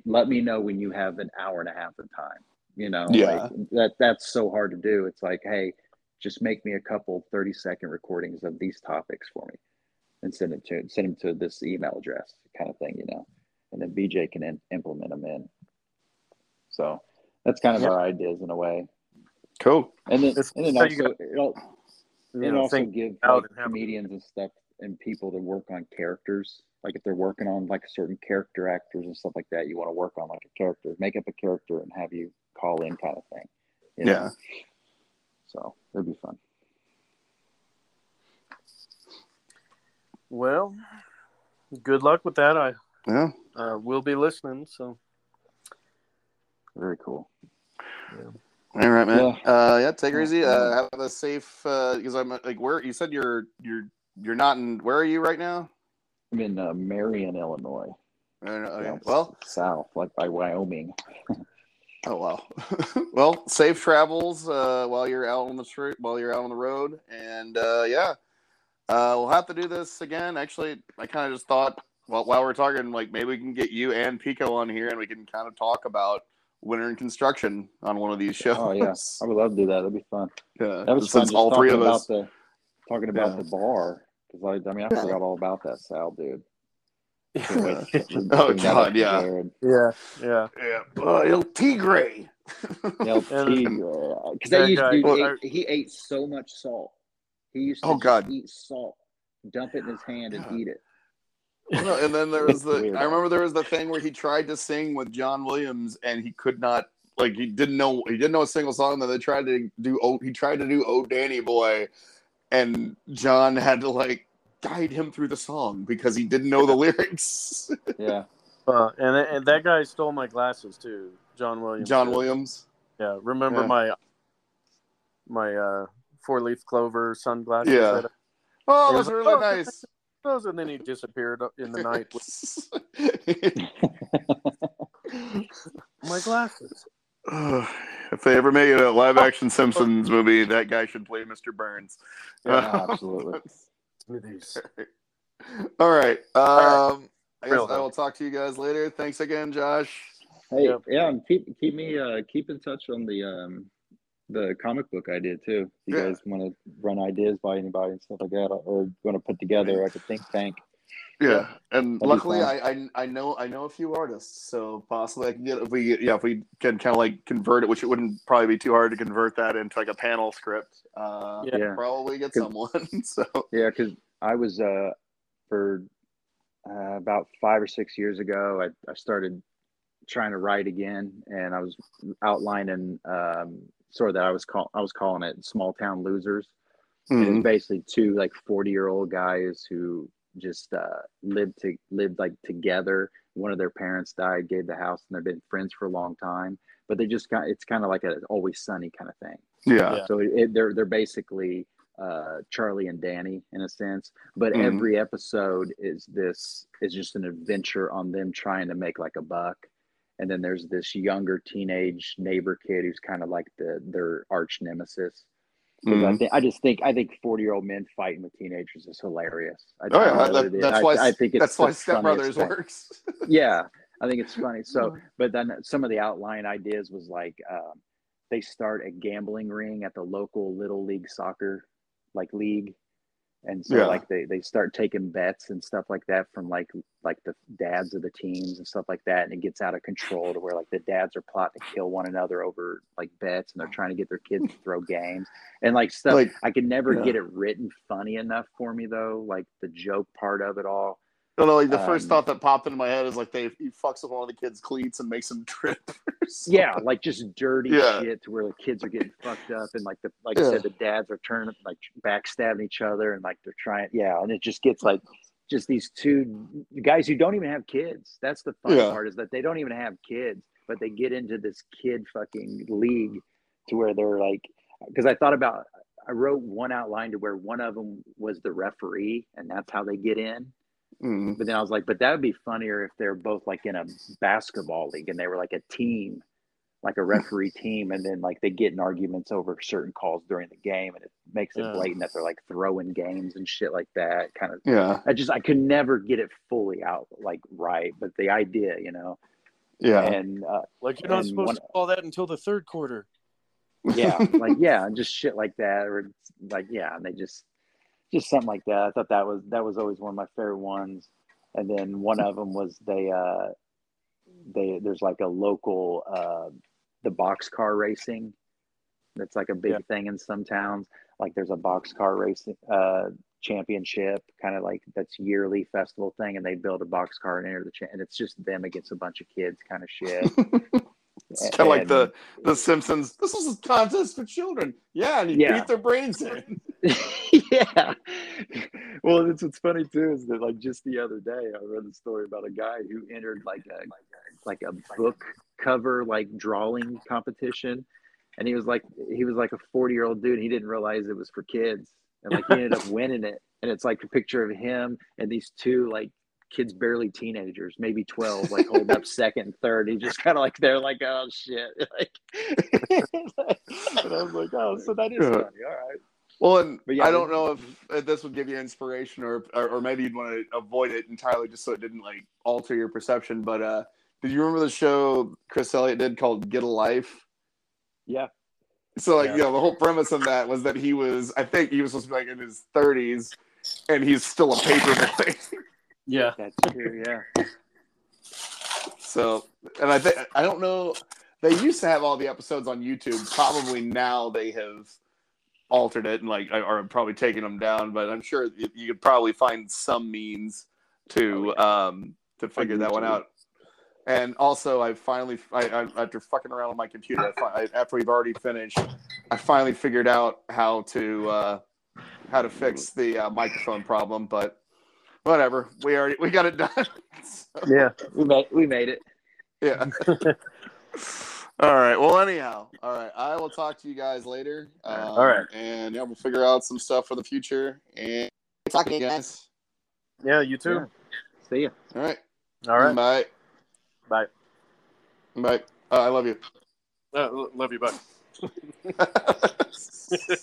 Let me know when you have an hour and a half of time. You know, Yeah. like that. That's so hard to do. It's like, hey, just make me a couple 30 second recordings of these topics for me, and send it to send them to this email address, kind of thing. You know, and then BJ can in, implement them in. So that's kind of Yep. our ideas in a way. Cool. And then, It's- and then so you also, it'll, you and also give like, and have a- comedians and stuff and people to work on characters. Like if they're working on like certain character actors and stuff like that, you want to work on like a character, make up a character and have you call in kind of thing. you know? Yeah. So it'd be fun. well, good luck with that. I Yeah. uh, will be listening. So Very cool. All right, man. Yeah. Uh, yeah. Take it easy. Uh, have a safe. Uh, because I'm like, where you said you're you're you're not in. Where are you right now? I'm in uh, Marion, Illinois. I. Okay. down Well. south, like by Wyoming. (laughs) Oh wow. (laughs) well, safe travels uh, while you're out on the street, while you're out on the road, and uh, yeah, uh, we'll have to do this again. Actually, I kind of just thought, well, while we're talking, like maybe we can get you and Pico on here, and we can kind of talk about winter in construction on one of these shows. Oh yeah, I would love to do that. That'd be fun. yeah. That was fun. All three of us. the talking about Yeah. the bar because I, I mean I forgot all about that Sal dude. Can't wait to- to (laughs) Oh, bring that God, yeah. there Yeah, yeah. Yeah, uh, El Tigre. (laughs) El Tigre. Because That that used guy- to, Well, he, I- ate, he ate so much salt. He used to Oh, just God. eat salt, dump it in his hand, and God. eat it. No, and then there was the I remember there was the thing where he tried to sing with John Williams and he could not like he didn't know he didn't know a single song then they tried to do oh he tried to do oh Danny boy and John had to like guide him through the song because he didn't know the (laughs) lyrics. Yeah. Uh, and and that guy stole my glasses too, John Williams. John. Williams. Yeah, remember Yeah. my my uh, four leaf clover sunglasses? Yeah. that I- Oh, It that's was- really oh, nice. (laughs) those, and then he disappeared in the night with (laughs) my glasses. (sighs) if they ever make a live action Simpsons movie, that guy should play Mr. Burns. Yeah, absolutely. Smithies. (laughs) All right. right. Um, I guess I will talk to you guys later. Thanks again, Josh. Hey, Yep. yeah, and keep keep me uh keep in touch on the um the comic book idea too. If you Yeah. guys want to run ideas by anybody and stuff like that, or want to put together like a think tank. Yeah, and That'd luckily. I, I I know I know a few artists, so possibly I can get if we yeah if we can kind of like convert it, which it wouldn't probably be too hard to convert that into like a panel script. Uh, Yeah. Yeah. probably get someone. (laughs) so Yeah, because I was uh for uh, about five or six years ago, I, I started trying to write again, and I was outlining um sort of that I was call I was calling it small town losers. And Mhm. it's basically two like 40 year old guys who just uh, lived to lived like together. One of their parents died, gave the house, and they've been friends for a long time. But they just got it's kind of like a always sunny kind of thing. yeah. Yeah. So it, it- they're they're basically uh, Charlie and Danny in a sense. But Mhm. every episode is this is just an adventure on them trying to make like a buck. And then there's this younger teenage neighbor kid who's kind of like the their arch nemesis. 'Cause I think I just think I think forty year old men fighting with teenagers is hilarious. I, Oh yeah, don't know that- what it is. that's I- why I, think it's that's why the Step Brothers works. (laughs) Yeah, I think it's funny. So, but then some of the outline ideas was like um, they start a gambling ring at the local little league soccer like league, and so Yeah. like they they start taking bets and stuff like that from like like the dads of the teams and stuff like that, and it gets out of control to where like the dads are plotting to kill one another over like bets, and they're trying to get their kids to throw games and like stuff. Like, I could never yeah. get it written funny enough for me though, like the joke part of it all. No, no, like the first Um, thought that popped into my head is like they he fucks with one of the kids' cleats and makes them (laughs) trip. yeah, like just dirty Yeah. shit to where the kids are getting fucked up and like the like Yeah. I said, the dads are turning like backstabbing each other and like they're trying yeah, and it just gets like just these two guys who don't even have kids. That's the fun Yeah. part is that they don't even have kids, but they get into this kid fucking league to where they're like because I thought about I wrote one outline to where one of them was the referee and that's how they get in. Mhm. But then I was like, but that would be funnier if they're both like in a basketball league and they were like a team, like a referee (laughs) team, and then like they get in arguments over certain calls during the game, and it makes it Yeah. blatant that they're like throwing games and shit like that. Kind of, Yeah, I just I could never get it fully out like right, but the idea, you know, yeah, and uh, Like you're not supposed one- to call that until the third quarter. yeah, like (laughs) yeah, and just shit like that, or like yeah, and they just just something like that. I thought that was that was always one of my favorite ones. And then one of them was they uh they there's like a local uh the boxcar racing that's like a big Yeah. thing in some towns. Like there's a boxcar racing uh championship kind of like that's yearly festival thing and they build a boxcar and enter the cha- and it's just them against a bunch of kids kind of shit. (laughs) it's kind of like the the Simpsons. This is a contest for children. Yeah, and you Yeah. beat their brains in. (laughs) yeah. Well, it's what's funny too is that like just the other day I read a story about a guy who entered like a like a book cover like drawing competition, and he was like he was like a forty year old dude. He didn't realize it was for kids, and like he ended up (laughs) winning it. And it's like a picture of him and these two like kids barely teenagers maybe 12 like holding up (laughs) second and third he just kind of like they're like oh shit (laughs) like (laughs) and i was like oh so that is Yeah. funny all right Well, and yeah, I don't know if, if this would give you inspiration or, or or maybe you'd want to avoid it entirely just so it didn't like alter your perception. But uh, did you remember the show Chris Elliott did called Get a Life? yeah So like Yeah. you know the whole premise of that was that he was I think he was supposed to be like in his thirties and he's still a paper boy. Yeah. That's true. Yeah. So, and I think I don't know. They used to have all the episodes on YouTube. Probably now they have altered it and like are probably taking them down. But I'm sure you, you could probably find some means to um to figure that one out. And also, I finally, I, I, after fucking around with my computer, I, fi- I, after we've already finished, I finally figured out how to uh, how to fix the uh, microphone problem. But whatever, we already we got it done. (laughs) So- Yeah. We made we made it. yeah. (laughs) all right. Well, anyhow, all right. I will talk to you guys later. Um, All right. And yeah, we'll figure out some stuff for the future. And talk to you guys. Yeah. You too. Yeah. See ya. All right. All right. Bye. Bye. Bye. Uh, I love you. Uh, love you. Bye. (laughs)